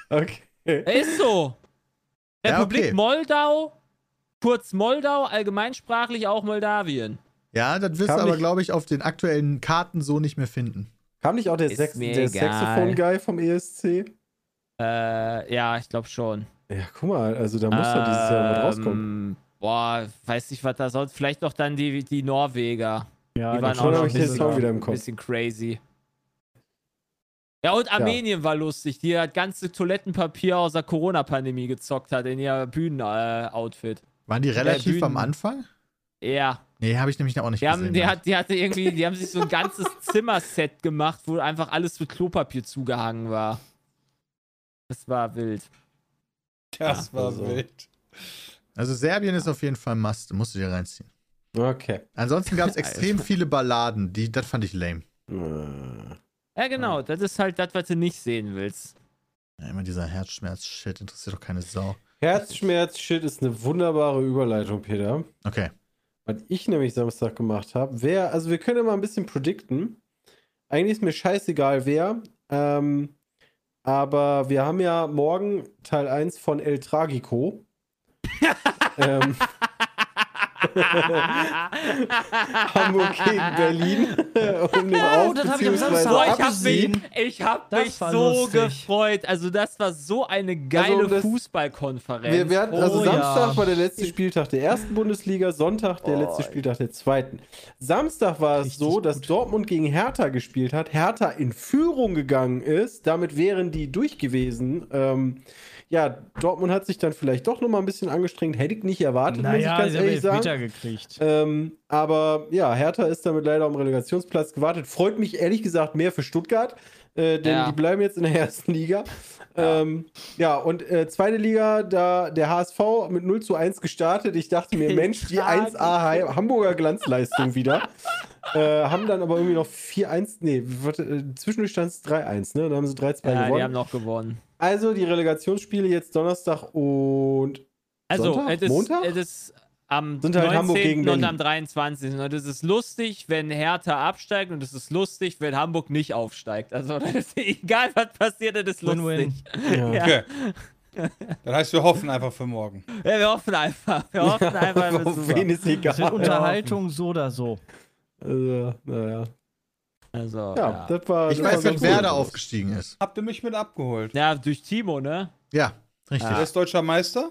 Okay. Ist so. Republik okay. Moldau, kurz Moldau, allgemeinsprachlich auch Moldawien. ja, das wirst du aber, glaube ich, auf den aktuellen Karten so nicht mehr finden. Kam nicht auch der, Sex der. Saxophon-Guy vom ESC? Äh, ja, ich glaube schon. Ja, guck mal, also da muss ja dieses Jahr was rauskommen. Ähm, Boah, weiß nicht, was da sonst. Vielleicht doch dann die, die Norweger. Ja, die waren schon auch noch ein bisschen, wieder im ein Kopf. bisschen crazy. Ja, und Armenien war lustig, die das ganze Toilettenpapier aus der Corona-Pandemie gezockt hat in ihr Bühnenoutfit. Waren die relativ Bühnen- am Anfang? ja. Nee, habe ich nämlich auch nicht Die, haben, gesehen. die, ja. hat, die hatte irgendwie, die haben sich so ein ganzes Zimmerset gemacht, wo einfach alles mit Klopapier zugehangen war. Das war wild. Das war also. wild. Also Serbien ist auf jeden Fall Must, musst du dir reinziehen. Okay. Ansonsten gab es extrem viele Balladen, die, das fand ich lame. Ja, genau, das ist halt das, was du nicht sehen willst. Ja, immer dieser Herzschmerz-Shit interessiert doch keine Sau. Herzschmerz-Shit ist eine wunderbare Überleitung, Peter. Okay. Was ich nämlich Samstag gemacht habe, wer, also wir können ja mal ein bisschen predikten. Eigentlich ist mir scheißegal wer. Ähm, aber wir haben ja morgen Teil 1 von El Tragico. ähm, Hamburg gegen Berlin. um den Oh, Auf- das hab ich am Samstag Boah, ich hab Absiegen. mich, ich hab mich so lustig. gefreut. Also, das war so eine geile Also Fußballkonferenz. Wir, wir hatten, also Oh, Samstag ja. war der letzte Spieltag der ersten Bundesliga, Sonntag der letzte Spieltag der zweiten. Samstag war es so, dass gut. Dortmund gegen Hertha gespielt hat, Hertha in Führung gegangen ist, damit wären die durch gewesen. Ähm, ja, Dortmund hat sich dann vielleicht doch noch mal ein bisschen angestrengt, hätte ich nicht erwartet, muss ich Naja, ganz ehrlich sagen. gekriegt. Ähm, aber ja, Hertha ist damit leider am Relegationsplatz gewartet. Freut mich ehrlich gesagt mehr für Stuttgart, äh, denn Ja. die bleiben jetzt in der ersten Liga. Ja, ähm, ja und äh, zweite Liga, da der HSV mit 0 zu 1 gestartet. Ich dachte mir, Mensch, die 1A Ha- Hamburger Glanzleistung wieder. Äh, haben dann aber irgendwie noch 4-1, nee, warte, äh, zwischendurch stand es 3-1, ne? Da haben sie 3-2 ja, die gewonnen. haben noch gewonnen. Also die Relegationsspiele jetzt Donnerstag und Also, Sonntag? es ist, Montag? es ist am Sind halt 19. Hamburg gegen und am 23. Und es ist lustig, wenn Hertha absteigt und es ist lustig, wenn Hamburg nicht aufsteigt. Also, das ist egal, was passiert, das ist lustig. Win-win. ja. Okay. Das heißt, wir hoffen einfach für morgen. Ja, wir hoffen einfach. Wir hoffen einfach. wir Auf wen ist egal. Unterhaltung so oder so. Also, naja. Also, Ja, ja. das war. Ich das weiß nicht, wer gut. da aufgestiegen ist. Habt ihr mich mit abgeholt? ja, durch Timo, ne? Ja, richtig. Wer ist deutscher Meister?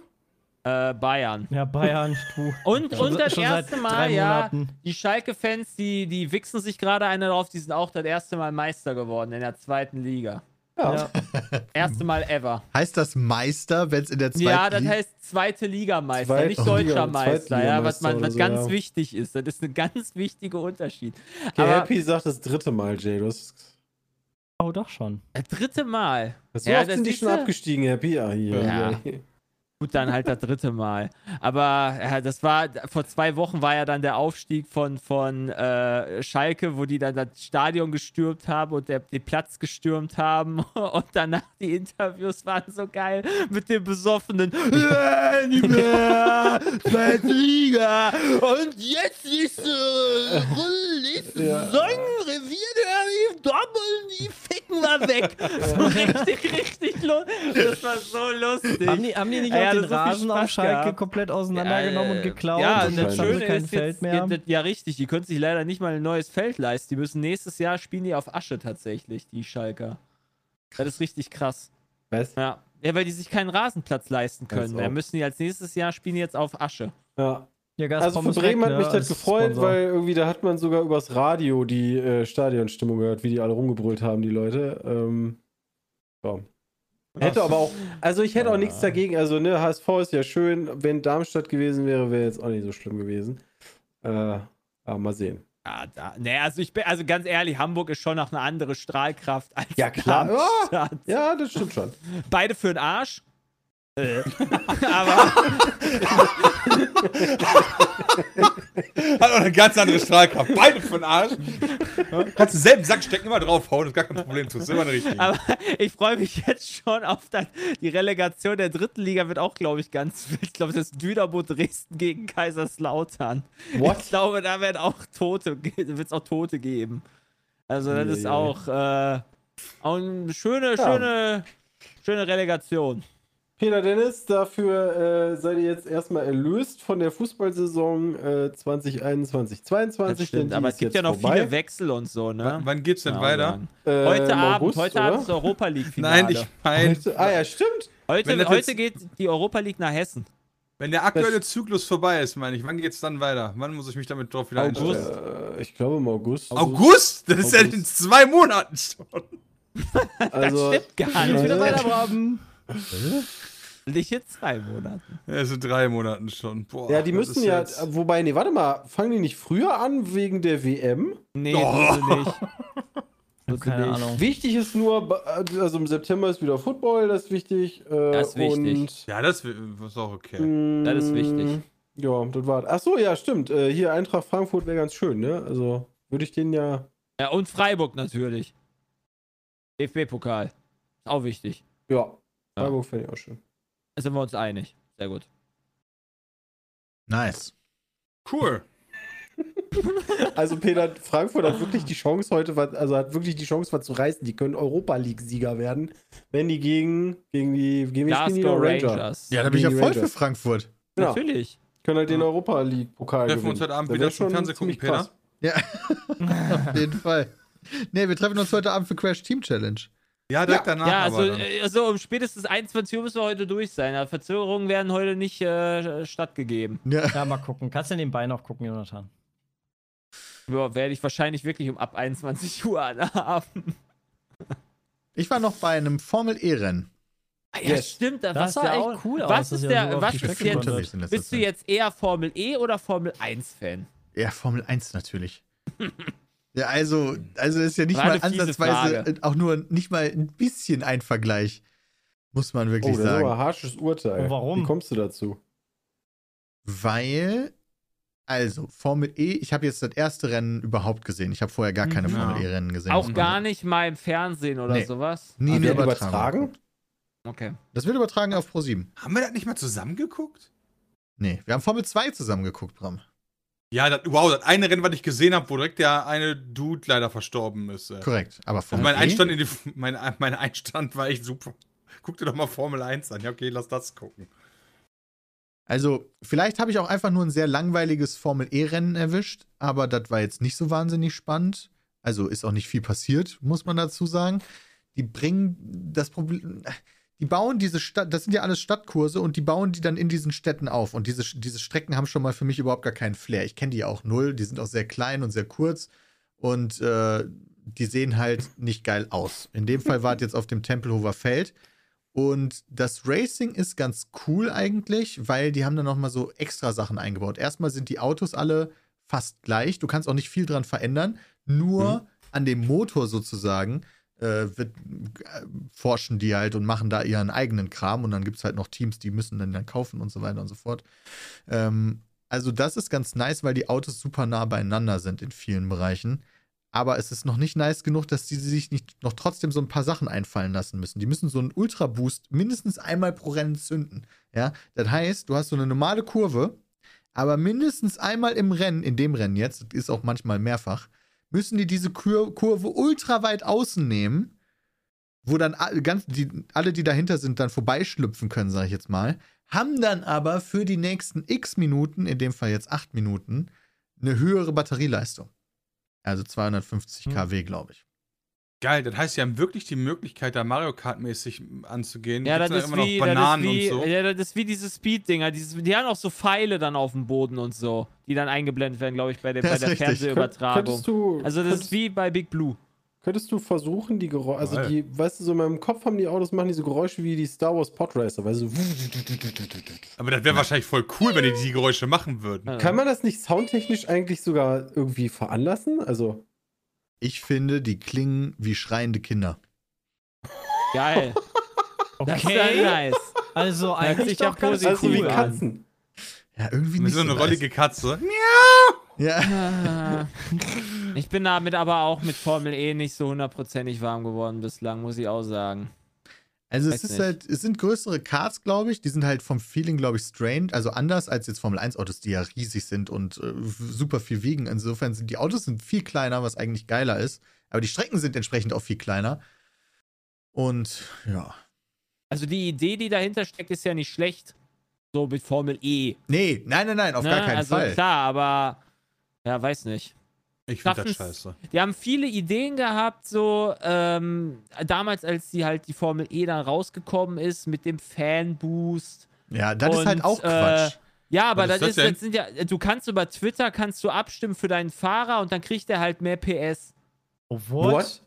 Äh, Bayern. Ja, Bayern, du. Und, Schon und das erste Mal, ja, die Schalke-Fans, die, die wichsen sich gerade eine drauf, die sind auch das erste Mal Meister geworden in der zweiten Liga. Ja. Erste Mal ever. Heißt das Meister, wenn es in der zweiten Ja, das Liga- heißt zweite Ligameister, Zweit- nicht deutscher Liga- Meister, ja, was, man, was oder ganz so, ja. wichtig ist. Das ist ein ganz wichtiger Unterschied. Okay, Aber Happy sagt das dritte Mal, Jay. Oh, doch schon. das dritte Mal. so Ja, oft das sind die schon abgestiegen, Happy. Ja, hier, Ja. Gut, dann halt das dritte Mal. Aber ja, das war, vor zwei Wochen war ja dann der Aufstieg von, von äh, Schalke, wo die dann das Stadion gestürmt haben und der, den Platz gestürmt haben. Und danach die Interviews waren so geil mit dem besoffenen "Ja, zweite Liga. Und jetzt ist äh, nächste Ja. Saison Revierderby, Dortmund, die ficken wir weg. So richtig, richtig lustig. Das war so lustig. Haben die, haben die nicht Ja, auch ja, den so Rasen auf Schalke gehabt. komplett auseinandergenommen und geklaut? Ja, und das Schöne kein ist Feld jetzt, mehr. ja, ja richtig, die können sich leider nicht mal ein neues Feld leisten. Die müssen nächstes Jahr spielen die auf Asche tatsächlich, die Schalker. Das ist richtig krass. Was? Ja. ja, weil die sich keinen Rasenplatz leisten können. Da müssen die als nächstes Jahr spielen die jetzt auf Asche. Ja. Ja, Also Gazprom für Bremen weg, hat ne, mich das als gefreut, Sponsor. weil irgendwie da hat man sogar übers Radio die äh, Stadionstimmung gehört, wie die alle rumgebrüllt haben, die Leute. Ähm, ja. Hätte aber auch, also ich hätte auch nichts dagegen, also ne, HSV ist ja schön, wenn Darmstadt gewesen wäre, wäre jetzt auch nicht so schlimm gewesen. Äh, aber mal sehen. Ja, da, nee, also ich bin, also ganz ehrlich, Hamburg ist schon noch eine andere Strahlkraft als Ja, klar. Darmstadt. Ja, das stimmt schon. Beide für den Arsch. Äh. aber Hat auch eine ganz andere Strahlkraft. Beide für den Arsch. Kannst du selben Sack stecken, immer draufhauen, ist gar kein Problem. Das ist immer eine richtige. Aber ich freue mich jetzt schon auf das, die Relegation der dritten Liga wird auch, glaube ich, ganz wild. Ich glaube, das ist Dynamo Dresden gegen Kaiserslautern. What? Ich glaube, da wird auch Tote, wird es auch Tote geben. Also das ist auch, äh, auch eine schöne, Ja. schöne, schöne Relegation. Peter Dennis, dafür äh, seid ihr jetzt erstmal erlöst von der Fußballsaison äh, 2021, 22. Das stimmt, denn die aber es gibt ja noch vorbei. viele Wechsel und so, ne? W- Wann geht's denn auch weiter? Äh, Heute Abend, August, heute oder? Abend ist Europa League Finale. Nein, ich meine, Heute, ah ja, stimmt. Heute, heute jetzt- geht die Europa League nach Hessen. wenn der aktuelle Zyklus vorbei ist, meine ich, wann geht's dann weiter? Wann muss ich mich damit drauf wieder August. einstellen? Äh, ich glaube im August. August? Das ist ja August. in zwei Monaten schon. Also, das stimmt gar Jetzt nicht. wieder weiter, Braben. Nicht in zwei Monaten. Ja, so drei Monaten schon. Boah, ja, die müssen ja, jetzt- wobei, nee, warte mal, fangen die nicht früher an wegen der WM? Nee, Oh. nicht. Keine. Ahnung. Wichtig ist nur, also im September ist wieder Football, das ist wichtig. Äh, Das ist wichtig. Und, Ja, das ist auch okay. mh, Das ist wichtig. Ja, das war. Ach so, ja, stimmt. Äh, hier Eintracht Frankfurt wäre ganz schön, ne? Also würde ich den ja. Ja, und Freiburg natürlich. DFB-Pokal. Auch wichtig. Ja, Freiburg fände ich auch schön. Da sind wir uns einig. Sehr gut. Nice. Cool. Also Peter, Frankfurt hat wirklich die Chance heute, was- also hat wirklich die Chance, was zu reißen. Die können Europa League-Sieger werden, wenn die gegen, gegen die gegen die Glasgow noch? Ranger. Rangers. Ja, da bin ich ja voll für Rangers. Frankfurt. Genau. Natürlich. Können halt den Europa League-Pokal Treffen gewinnen. uns heute Abend wieder zum Fernsehen gucken, ziemlich krass. Ja, auf jeden Fall. Nee, wir treffen uns heute Abend für Crash Team Challenge. Ja, direkt danach. ja, also, äh, also um spätestens 21 Uhr müssen wir heute durch sein. Ja, Verzögerungen werden heute nicht äh, stattgegeben. Ja. Ja, mal gucken. Kannst du nebenbei noch gucken, Jonathan? Ja, werde ich wahrscheinlich wirklich um ab 21 Uhr anhaben. Ich war noch bei einem Formel-E-Rennen. Ah, Ja, Yes. stimmt. Das, Das war sah ja echt auch, cool aus, Was ist der, so was ist jetzt, bist du jetzt eher Formel E oder Formel 1 Fan? Ja, Formel 1 natürlich. ja, also, also ist ja nicht War mal ansatzweise, Frage. äh, auch nur nicht mal ein bisschen ein Vergleich. Muss man Oh, wirklich das ist aber sagen. ein harsches Urteil. Und warum? Wie kommst du dazu? Weil, also, Formel E, ich habe jetzt das erste Rennen überhaupt gesehen. Ich habe vorher gar keine Mhm. Formel E-Rennen gesehen. Auch Mhm. gar nicht mal im Fernsehen oder Nee. sowas? Nie wird Übertragung. übertragen? Okay. Das wird übertragen auf Pro7. Haben wir das nicht mal zusammen geguckt? Nee, wir haben Formel 2 zusammen geguckt, Bram. Ja, das, wow, das eine Rennen, was ich gesehen habe, wo direkt der eine Dude leider verstorben ist. Korrekt. Aber Formel mein E, Einstand, in die, mein, mein Einstand war echt super. Guck dir doch mal Formel 1 an. Ja, okay, lass das gucken. Also, vielleicht habe ich auch einfach nur ein sehr langweiliges Formel E-Rennen erwischt, aber das war jetzt nicht so wahnsinnig spannend. Also ist auch nicht viel passiert, muss man dazu sagen. Die bringen das Problem. Die bauen diese Stadt, das sind ja alles Stadtkurse und die bauen die dann in diesen Städten auf. Und diese, diese Strecken haben schon mal für mich überhaupt gar keinen Flair. Ich kenne die auch null, die sind auch sehr klein und sehr kurz und äh, die sehen halt nicht geil aus. In dem Fall war es jetzt auf dem Tempelhofer Feld. Und das Racing ist ganz cool eigentlich, weil die haben dann nochmal so extra Sachen eingebaut. Erstmal sind die Autos alle fast gleich. Du kannst auch nicht viel dran verändern. Nur an dem Motor sozusagen äh, wird, äh, forschen die halt und machen da ihren eigenen Kram. Und dann gibt es halt noch Teams, die müssen dann, dann kaufen und so weiter und so fort. Ähm, also das ist ganz nice, weil die Autos super nah beieinander sind in vielen Bereichen. Aber es ist noch nicht nice genug, dass die sich nicht noch trotzdem so ein paar Sachen einfallen lassen müssen. Die müssen so einen Ultra-Boost mindestens einmal pro Rennen zünden. Ja, das heißt, du hast so eine normale Kurve, aber mindestens einmal im Rennen, in dem Rennen jetzt, ist auch manchmal mehrfach, müssen die diese Kur Kurve ultra weit außen nehmen, wo dann ganz, die, alle, die dahinter sind, dann vorbeischlüpfen können, sage ich jetzt mal, haben dann aber für die nächsten x Minuten, in dem Fall jetzt acht Minuten, eine höhere Batterieleistung. Also 250 Hm. kW, glaube ich. Geil, das heißt, sie haben wirklich die Möglichkeit, da Mario Kart-mäßig anzugehen. Ja, das da ist, immer wie, noch das, Bananen ist wie, und so. ja, das ist wie diese Speed-Dinger. Die haben auch so Pfeile dann auf dem Boden und so, die dann eingeblendet werden, glaube ich, bei der, Das bei ist der. Fernsehübertragung. Könntest du, Also das ist wie bei Big Blue. könntest du versuchen, die Geräusche, also die, weißt du, so in meinem Kopf haben die Autos, machen die so Geräusche wie die Star Wars Podracer, weißt du, so Aber das wäre wahrscheinlich voll cool, wenn die die Geräusche machen würden. Kann man das nicht soundtechnisch eigentlich sogar irgendwie veranlassen? Also, Ich finde, die klingen wie schreiende Kinder. Geil. Das ist ja Okay. nice. Also eigentlich doch ja ganz positiv also wie cool an. Katzen. Ja, irgendwie Mit nicht so eine nice. rollige Katze. Ja. Ah. Ich bin damit aber auch mit Formel E nicht so hundertprozentig warm geworden bislang, muss ich auch sagen. Also es ist nicht. halt, es sind größere Karts, glaube ich. Die sind halt vom Feeling, glaube ich, strange. Also anders als jetzt Formel 1 Autos, die ja riesig sind und äh, super viel wiegen. Insofern sind die Autos sind viel kleiner, was eigentlich geiler ist. Aber die Strecken sind entsprechend auch viel kleiner. Und ja. Also die Idee, die dahinter steckt, ist ja nicht schlecht. So mit Formel E. Nee, nein, nein, nein, auf ne? gar keinen also Fall. klar, aber ja, weiß nicht. Ich finde das scheiße. Die haben viele Ideen gehabt, so ähm, damals, als die halt die Formel E dann rausgekommen ist mit dem Fanboost. Ja, das ist Und, halt auch äh, Quatsch. Ja, aber das, ist ist, das sind ja, du kannst über Twitter kannst du abstimmen für deinen Fahrer und dann kriegt er halt mehr PS. Oh, what?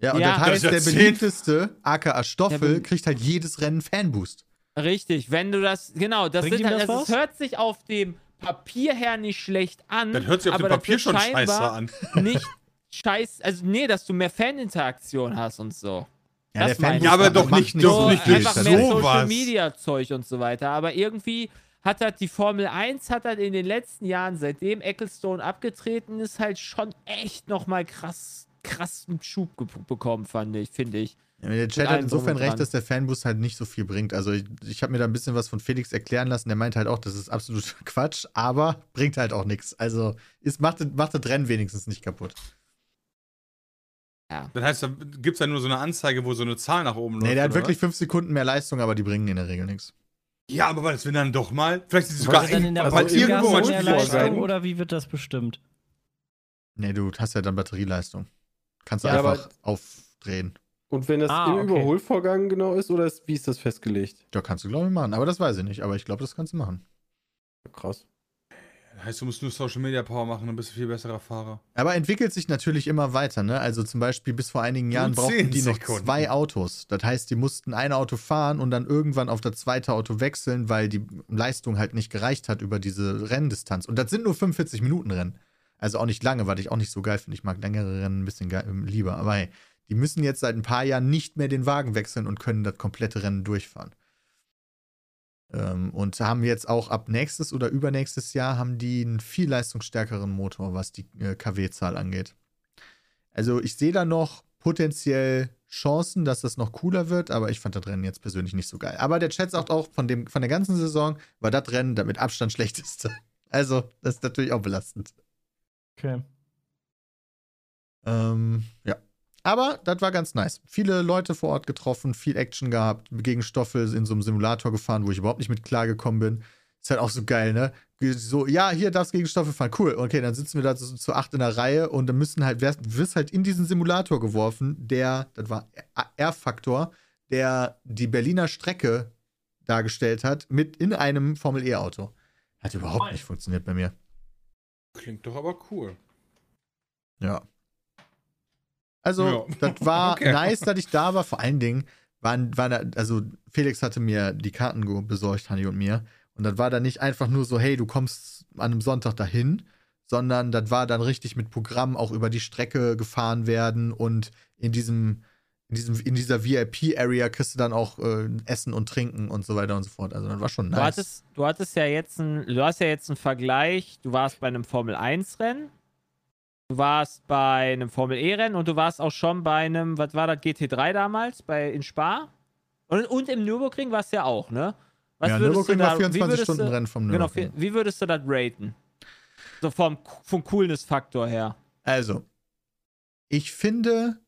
Ja, und ja. das heißt, ist der beliebteste, aka Stoffel, kriegt halt jedes Rennen Fanboost. Richtig, wenn du das, genau, das, sind halt, das das, es hört sich auf dem Papier her nicht schlecht an. Das hört sich auf aber dem Papier schon scheiße an. Nicht scheiß, also nee, dass du mehr Faninteraktion hast und so. Ja, Das der Ja, aber doch nicht- so doch nicht viel. durch einfach mehr sowas. Social Media Zeug und so weiter. Aber irgendwie hat halt die Formel 1 hat halt in den letzten Jahren, seitdem Ecclestone abgetreten ist, halt schon echt nochmal krass, krassen Schub bekommen, fand ich, finde ich. Der Chat hat insofern recht, dass der Fanboost halt nicht so viel bringt. Also ich, ich habe mir da ein bisschen was von Felix erklären lassen. Der meint halt auch, das ist absolut Quatsch, aber bringt halt auch nichts. Also ist, macht, macht das Rennen wenigstens nicht kaputt. Ja. Das heißt, da gibt es ja nur so eine Anzeige, wo so eine Zahl nach oben läuft. Nee, der hat wirklich fünf Sekunden mehr Leistung, aber die bringen in der Regel nichts. Ja, aber was, wenn dann doch mal, vielleicht ist es sogar dann in der mal irgendwo mal Leistung oder wie wird das bestimmt? Nee, du hast ja dann Batterieleistung. Kannst du ja, einfach aufdrehen. Und wenn das ah, im okay. Überholvorgang genau ist, oder ist, wie ist das festgelegt? Ja, kannst du, glaube ich, machen. Aber das weiß ich nicht. Aber ich glaube, das kannst du machen. Krass. Heißt, du musst nur Social Media Power machen, dann bist du viel besserer Fahrer. Aber entwickelt sich natürlich immer weiter, ne? Also zum Beispiel bis vor einigen Jahren brauchten die noch Sekunden. zwei Autos. Das heißt, die mussten ein Auto fahren und dann irgendwann auf das zweite Auto wechseln, weil die Leistung halt nicht gereicht hat über diese Renndistanz. Und das sind nur 45 Minuten Rennen. Also auch nicht lange, weil ich auch nicht so geil finde. Ich mag längere Rennen ein bisschen lieber. Aber hey, die müssen jetzt seit ein paar Jahren nicht mehr den Wagen wechseln und können das komplette Rennen durchfahren. Ähm, und haben jetzt auch ab nächstes oder übernächstes Jahr haben die einen viel leistungsstärkeren Motor, was die äh, KW-Zahl angeht. Also ich sehe da noch potenziell Chancen, dass das noch cooler wird, aber ich fand das Rennen jetzt persönlich nicht so geil. Aber der Chat sagt auch, von, dem, von der ganzen Saison war das Rennen mit Abstand schlechteste. Also, das ist natürlich auch belastend. Okay. Ähm, ja. Aber das war ganz nice. Viele Leute vor Ort getroffen, viel Action gehabt, gegen Stoffel in so einem Simulator gefahren, wo ich überhaupt nicht mit klargekommen bin. Ist halt auch so geil, ne? So, ja, hier darfst gegen Stoffel fahren. Cool. Okay, dann sitzen wir da zu, zu acht in der Reihe und dann müssen halt, wirst halt in diesen Simulator geworfen, der, das war R-Faktor, der die Berliner Strecke dargestellt hat, mit in einem Formel-E-Auto. Hat überhaupt nicht funktioniert bei mir. Klingt doch aber cool. Ja. Also, ja. das war okay. nice, dass ich da war. Vor allen Dingen waren, waren da, also Felix hatte mir die Karten besorgt, Hanni und mir. Und das war dann nicht einfach nur so, hey, du kommst an einem Sonntag dahin, sondern das war dann richtig mit Programm auch über die Strecke gefahren werden und in diesem, in diesem, in dieser VIP-Area kriegst du dann auch äh, Essen und Trinken und so weiter und so fort. Also das war schon nice. Du hattest, du hattest ja jetzt ein, du hast ja jetzt einen Vergleich, du warst bei einem Formel 1-Rennen Du warst bei einem Formel-E-Rennen und du warst auch schon bei einem, was war das, GT3 damals, bei, in Spa? Und, und im Nürburgring warst du ja auch, ne? Was ja, Nürburgring war 24-Stunden-Rennen vom genau, Nürburgring. Genau, wie würdest du das raten? So vom, vom Coolness-Faktor her. Also, ich finde,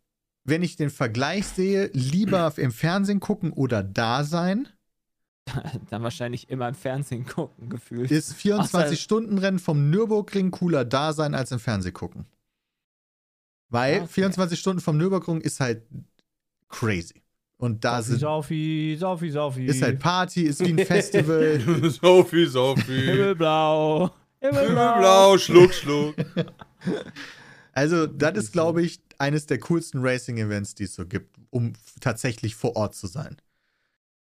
wenn ich den Vergleich sehe, lieber im Fernsehen gucken oder da sein. Dann wahrscheinlich immer im Fernsehen gucken, gefühlt. Ist 24-Stunden-Rennen vom Nürburgring cooler da sein als im Fernsehen gucken. Weil okay. 24 Stunden vom Nürburgring ist halt crazy. Und da Saufi, sind. Saufi, Saufi, Saufi. Ist halt Party, ist wie ein Festival. Saufi, Saufi. Himmelblau. Himmelblau. Himmelblau, Schluck, Schluck. Also, das ist, glaube ich, eines der coolsten Racing-Events, die es so gibt, um tatsächlich vor Ort zu sein.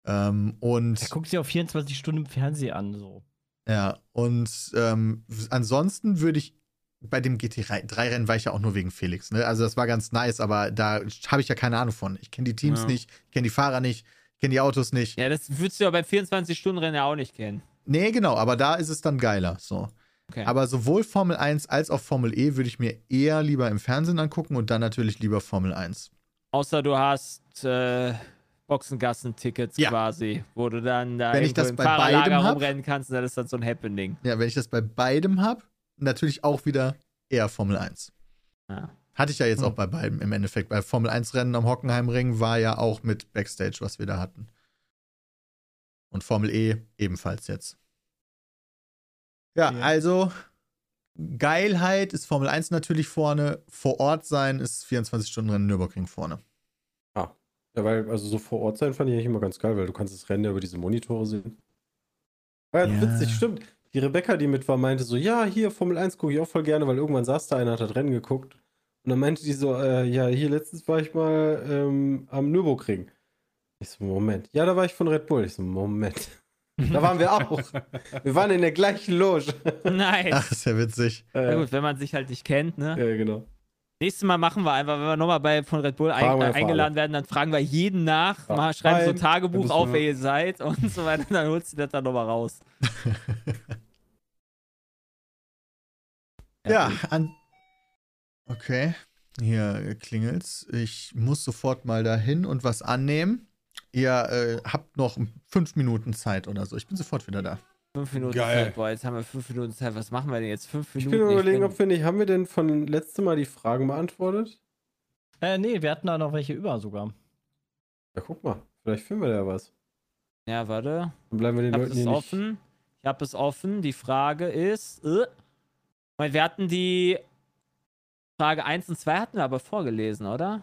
Ähm, und. Er guckt sich auf 24 Stunden im Fernsehen an, so. Ja, und ähm, ansonsten würde ich bei dem GT3-Rennen war ich ja auch nur wegen Felix. Ne? Also das war ganz nice, aber da habe ich ja keine Ahnung von. Ich kenne die Teams ja. nicht, ich kenne die Fahrer nicht, ich kenne die Autos nicht. Ja, das würdest du ja beim 24-Stunden-Rennen ja auch nicht kennen. Nee, genau, aber da ist es dann geiler. So. Okay. Aber sowohl Formel 1 als auch Formel E würde ich mir eher lieber im Fernsehen angucken und dann natürlich lieber Formel 1. Außer du hast äh, Boxengassen-Tickets ja. quasi, wo du dann da wenn ich das bei beidem rumrennen kannst, dann ist das so ein Happening. Ja, wenn ich das bei beidem habe, natürlich auch wieder eher Formel 1. Ja. Hatte ich ja jetzt hm. auch bei beiden im Endeffekt. Bei Formel 1 Rennen am Hockenheimring war ja auch mit Backstage, was wir da hatten. Und Formel E ebenfalls jetzt. Ja, ja. also Geilheit ist Formel 1 natürlich vorne. Vor Ort sein ist 24-Stunden-Rennen Nürburgring vorne. Ja, weil, also so vor Ort sein fand ich eigentlich immer ganz geil, weil du kannst das Rennen ja über diese Monitore sehen. War ja, ja. witzig, stimmt die Rebecca, die mit war, meinte so, ja, hier Formel 1 gucke ich auch voll gerne, weil irgendwann saß da einer, hat das Rennen geguckt. Und dann meinte die so, äh, ja, hier letztens war ich mal ähm, am Nürburgring. Ich so, Moment. Ja, da war ich von Red Bull. Ich so, Moment. Da waren wir auch. wir waren in der gleichen Loge. Nice. Ach, ist ja witzig. Na gut, wenn man sich halt nicht kennt, ne? Ja, genau. Nächstes Mal machen wir einfach, wenn wir nochmal bei von Red Bull ein, äh, eingeladen werden, dann fragen wir jeden nach, ja. mal, schreiben so ein Tagebuch auf, wer ihr seid und so weiter, dann holst du das dann nochmal raus. ja, an. Okay. hier klingelt's. Ich muss sofort mal dahin und was annehmen. Ihr äh, habt noch fünf Minuten Zeit oder so. Ich bin sofort wieder da. Fünf Minuten Geil. Zeit. Boah, jetzt haben wir fünf Minuten Zeit. Was machen wir denn jetzt? Fünf Ich Minuten. bin überlegen, bin- ob wir nicht, haben wir denn von letztem Mal die Fragen beantwortet? Äh, nee, wir hatten da noch welche über sogar. Ja, guck mal, vielleicht finden wir da was. Ja, warte. Dann bleiben wir den Ich habe Leuten es hier nicht. offen. Ich habe es offen. Die Frage ist. Äh, weil wir hatten die Frage 1 und 2 hatten wir aber vorgelesen, oder?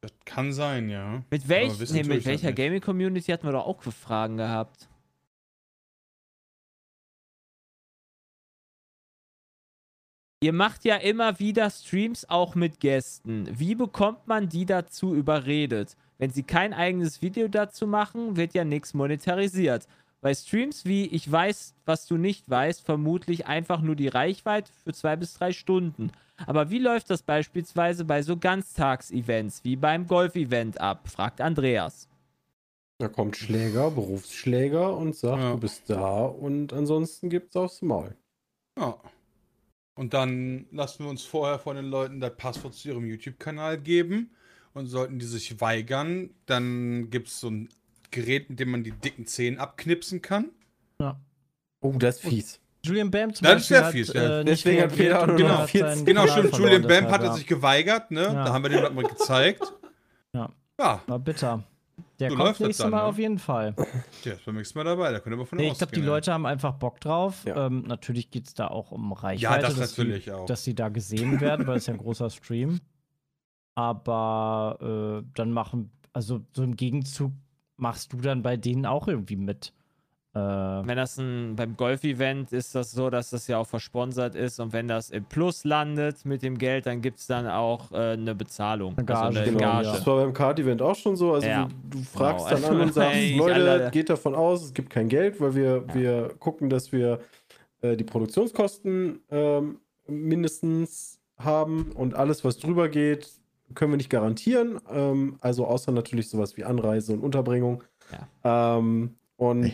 Das kann sein, ja. Mit, welch, nee, mit ich welcher. Gaming-Community hatten wir doch auch Fragen gehabt? Ihr macht ja immer wieder Streams auch mit Gästen. Wie bekommt man die dazu überredet? Wenn sie kein eigenes Video dazu machen, wird ja nichts monetarisiert. Bei Streams wie Ich weiß, was du nicht weißt, vermutlich einfach nur die Reichweite für zwei bis drei Stunden. Aber wie läuft das beispielsweise bei so Ganztagsevents wie beim Golf-Event ab? fragt Andreas. Da kommt Schläger, Berufsschläger und sagt, Ja. du bist da und ansonsten gibt's aufs Maul. Ja. Und dann lassen wir uns vorher von den Leuten das Passwort zu ihrem YouTube-Kanal geben. Und sollten die sich weigern, dann gibt es so ein Gerät, mit dem man die dicken Zehen abknipsen kann. Oh, das ist fies. Julian Bam zum Das ist Beispiel sehr hat, fies, ja. äh, Deswegen hat Peter 14 seinen Genau, stimmt. Julian Bam hat er ja. sich geweigert, ne? Ja. Da haben wir dem das mal gezeigt. Ja. Ja, War bitter. Der So kommt nächstes dann, Mal ne? auf jeden Fall. der ist beim nächsten Mal dabei, da ihr aber von Nee, ich glaube, die Leute haben einfach Bock drauf. Ja. Ähm, natürlich geht es da auch um Reichweite. Ja, das dass natürlich die, auch. Dass sie da gesehen werden, weil es ja ein großer Stream. Aber äh, dann machen, also so im Gegenzug machst du dann bei denen auch irgendwie mit. Äh, Wenn das ein, beim Golf-Event ist das so, dass das ja auch versponsert ist und wenn das im Plus landet mit dem Geld, dann gibt es dann auch äh, eine Bezahlung. Eine also eine Gage, Genau. Gage. ja. Das war beim Card-Event auch schon so. Also Ja. du, du fragst Genau. dann an und sagst, Ey, Leute, alle- geht davon aus, es gibt kein Geld, weil wir, wir gucken, dass wir äh, die Produktionskosten ähm, mindestens haben und alles, was drüber geht, können wir nicht garantieren. Ähm, also außer natürlich sowas wie Anreise und Unterbringung. Ähm, und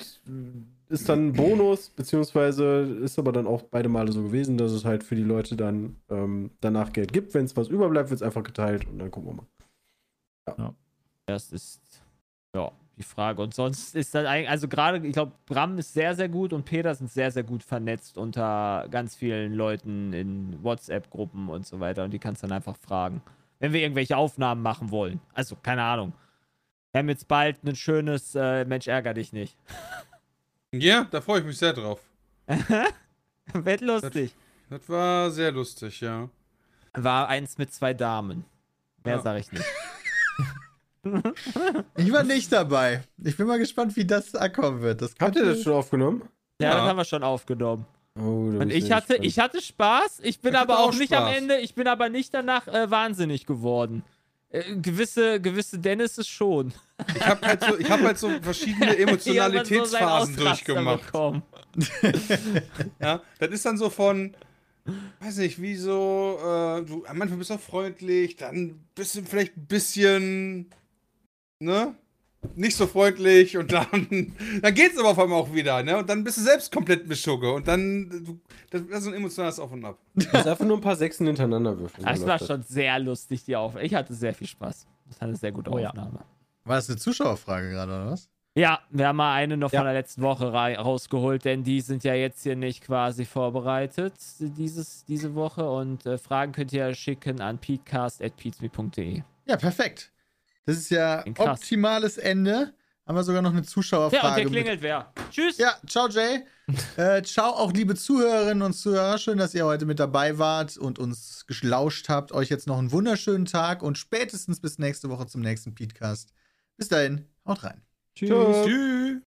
ist dann ein Bonus, beziehungsweise ist aber dann auch beide Male so gewesen, dass es halt für die Leute dann ähm, danach Geld gibt. Wenn es was überbleibt, wird es einfach geteilt und dann gucken wir mal. Das ist ja die Frage. Und sonst ist das eigentlich, also gerade, ich glaube, Bram ist sehr, sehr gut und Peter sind sehr, sehr gut vernetzt unter ganz vielen Leuten in WhatsApp-Gruppen und so weiter. Und die kannst dann einfach fragen, wenn wir irgendwelche Aufnahmen machen wollen. Also, keine Ahnung. Wir haben jetzt bald ein schönes äh, Mensch, ärger dich nicht. Ja, da freue ich mich sehr drauf. Wird lustig. Das war sehr lustig, ja. War eins mit zwei Damen. Mehr Ja. sag ich nicht. Ich war nicht dabei. Ich bin mal gespannt, wie das ankommen wird. Das Habt ihr das schon aufgenommen? Ja, Ja. das haben wir schon aufgenommen. Oh, Und ich hatte, gespannt. ich hatte Spaß, ich bin Ich aber auch auch nicht am. Ende, ich bin aber nicht danach äh, wahnsinnig geworden. Äh, gewisse, gewisse Dennis ist schon. Ich habe halt, so, ich hab halt so verschiedene Emotionalitätsphasen so durchgemacht. Ja, das ist dann so von, weiß nicht, wie so, äh, du, manchmal bist du auch freundlich, dann bist du vielleicht ein bisschen, ne? Nicht so freundlich und dann, dann geht's aber auf einmal auch wieder, ne? Und dann bist du selbst komplett Mischugge und dann, das ist so ein emotionales Auf und Ab. Du musst einfach nur ein paar Sechsen hintereinander würfeln. Das war schon sehr lustig, die Aufnahme. Ich hatte sehr viel Spaß. Das war eine sehr gute Oh ja. Aufnahme. War das eine Zuschauerfrage gerade, oder was? Ja, wir haben mal eine noch Ja. von der letzten Woche rausgeholt, denn die sind ja jetzt hier nicht quasi vorbereitet dieses, diese Woche und äh, Fragen könnt ihr schicken an peatcast.peatsme.de. Ja, perfekt. Das ist ja Krass. optimales Ende. Haben wir sogar noch eine Ja, und Zuschauerfrage. der mit- klingelt wer. Tschüss! Ja, ciao Jay. äh, ciao auch liebe Zuhörerinnen und Zuhörer. Schön, dass ihr heute mit dabei wart und uns gelauscht habt. Euch jetzt noch einen wunderschönen Tag und spätestens bis nächste Woche zum nächsten Podcast. Bis dahin, haut rein. tschüss. Tschüss. Tschüss.